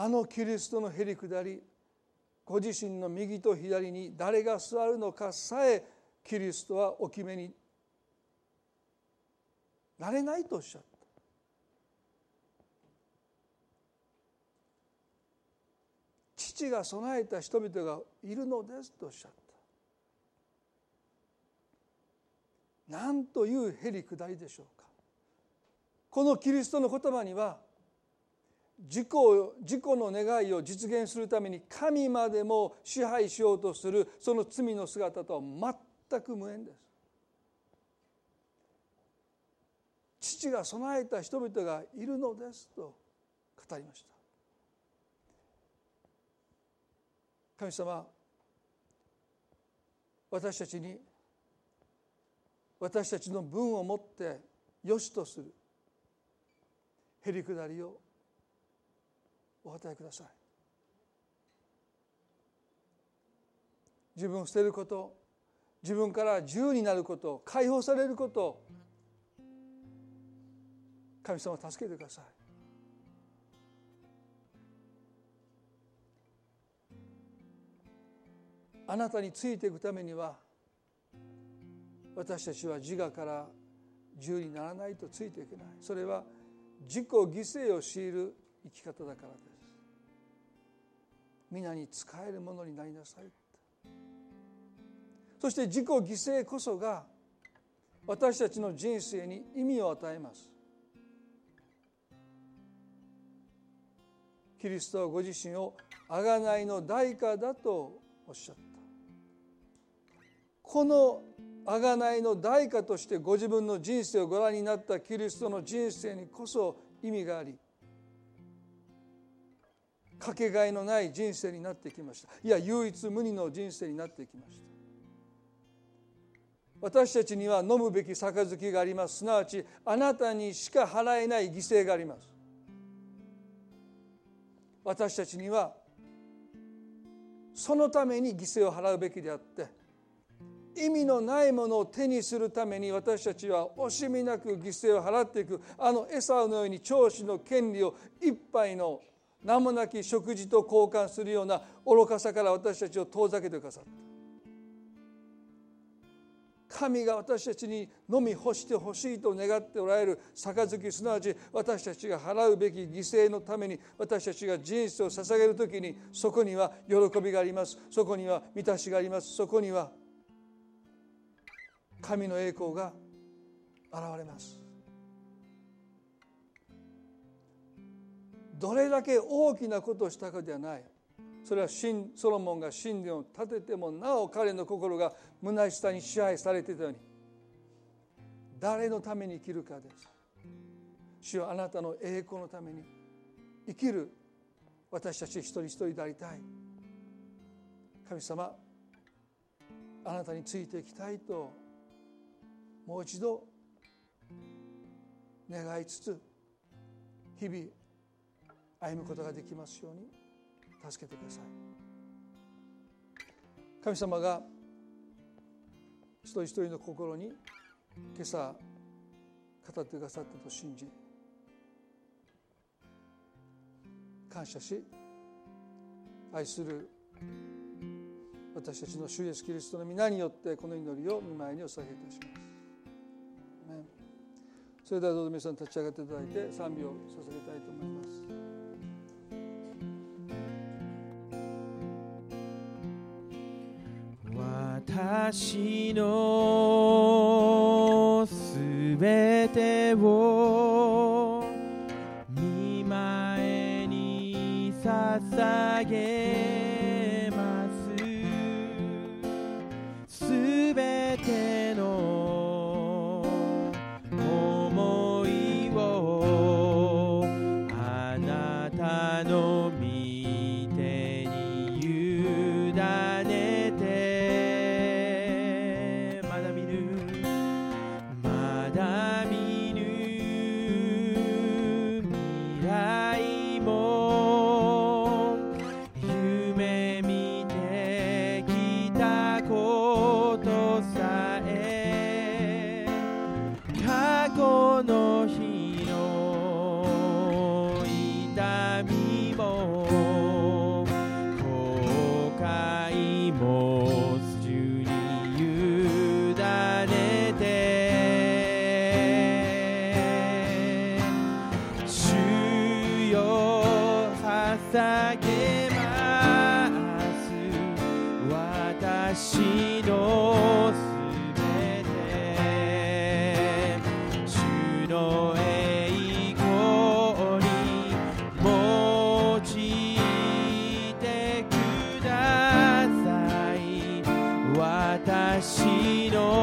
[SPEAKER 1] あのキリストのへり下りご自身の右と左に誰が座るのかさえキリストはお決めになれないとおっしゃった。父が備えた人々がいるのですとおっしゃった。なんというへり下りでしょうか。このキリストの言葉には自己自己の願いを実現するために神までも支配しようとするその罪の姿とは全く無縁です。父が備えた人々がいるのですと語りました。神様私たちに私たちの分をもって良しとするへりくだりをお与えください。自分を捨てること自分から自由になること解放されること神様助けてください。あなたについていくためには私たちは自我から自由にならないとついていけない。それは自己犠牲を強いる生き方だからです。皆に使えるものになりなさいそして自己犠牲こそが私たちの人生に意味を与えます。キリストはご自身を贖いの代価だとおっしゃった。この贖いの代価としてご自分の人生をご覧になったキリストの人生にこそ意味がありかけがえのない人生になってきました。いや唯一無二の人生になってきました。私たちには飲むべき杯があります。すなわちあなたにしか払えない犠牲があります。私たちにはそのために犠牲を払うべきであって意味のないものを手にするために私たちは惜しみなく犠牲を払っていく。あのエサウのように長子の権利を一杯の名もなき食事と交換するような愚かさから私たちを遠ざけてくださった。神が私たちに飲み干してほしいと願っておられる杯すなわち私たちが払うべき犠牲のために私たちが人生を捧げる時にそこには喜びがあります。そこには満たしがあります。そこには神の栄光が現れます。どれだけ大きなことをしたかではない。それはソロモンが神殿を建ててもなお彼の心が胸下に支配されていたように。誰のために生きるかです。主はあなたの栄光のために。生きる私たち一人一人でありたい。神様あなたについていきたいと。もう一度願いつつ日々歩むことができますように助けてください神様が一人一人の心に今朝語ってくださったと信じ感謝し愛する私たちの主イエスキリストの皆によってこの祈りを見前にお捧げいたします。それではどうぞ皆さん立ち上がっていただいて賛美を捧げたいと思います。
[SPEAKER 2] 橋のすべてを He.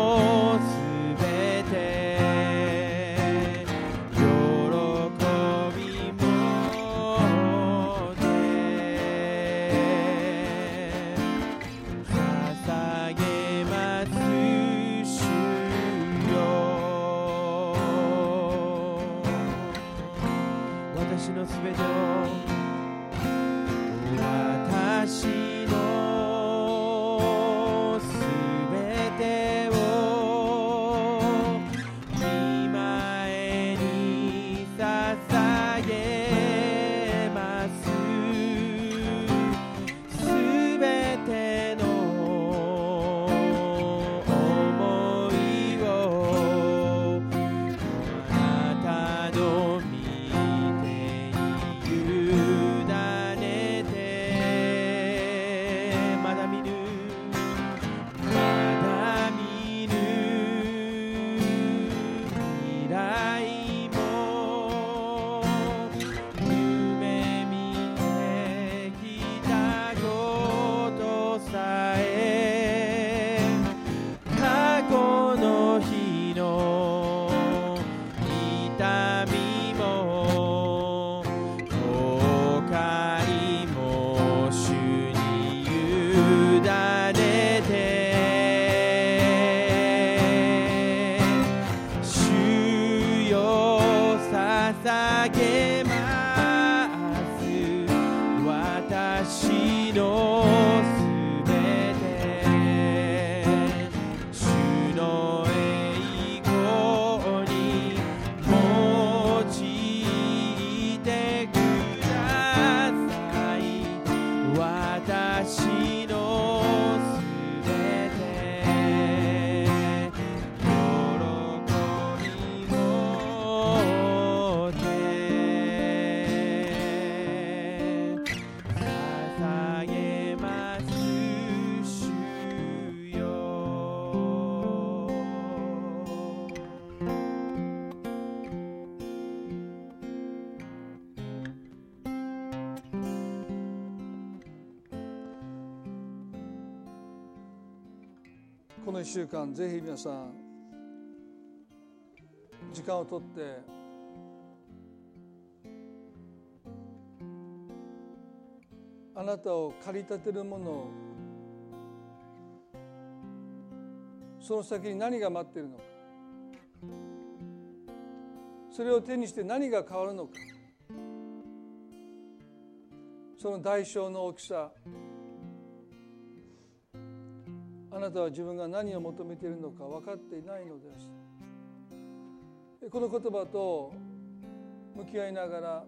[SPEAKER 2] この
[SPEAKER 1] 1週間ぜひ皆さん時間をとってあなたを駆り立てるものをその先に何が待っているのかそれを手にして何が変わるのかその代償の大きさなたは自分が何を求めているのか分かっていないのですこの言葉と向き合いながら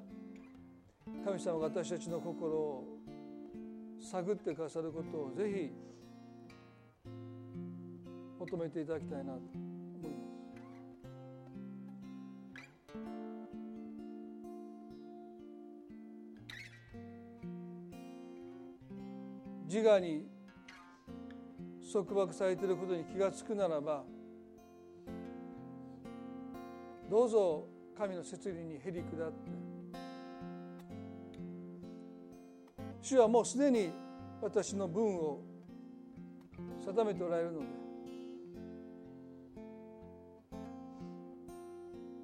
[SPEAKER 1] 神様が私たちの心を探ってくださることをぜひ求めていただきたいなと思います。自我に束縛されていることに気が付くならばどうぞ神の摂理にへり下って。主はもうすでに私の分を定めておられるので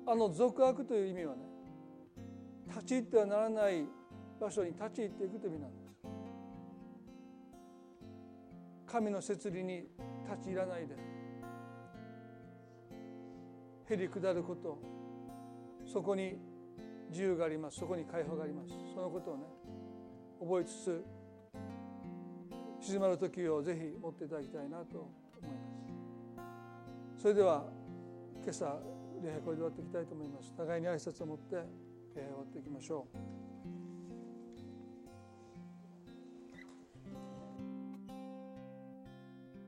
[SPEAKER 1] あの俗悪という意味はね立ち入ってはならない場所に立ち入っていくという意味なんです神の摂理に立ち入らないでへり下ることそこに自由があります。そこに解放があります。そのことをね覚えつつ静まる時をぜひ持っていただきたいなと思います。それでは今朝礼拝これで終わっていきたいと思います。互いに挨拶を持って、えー、終わっていきましょう。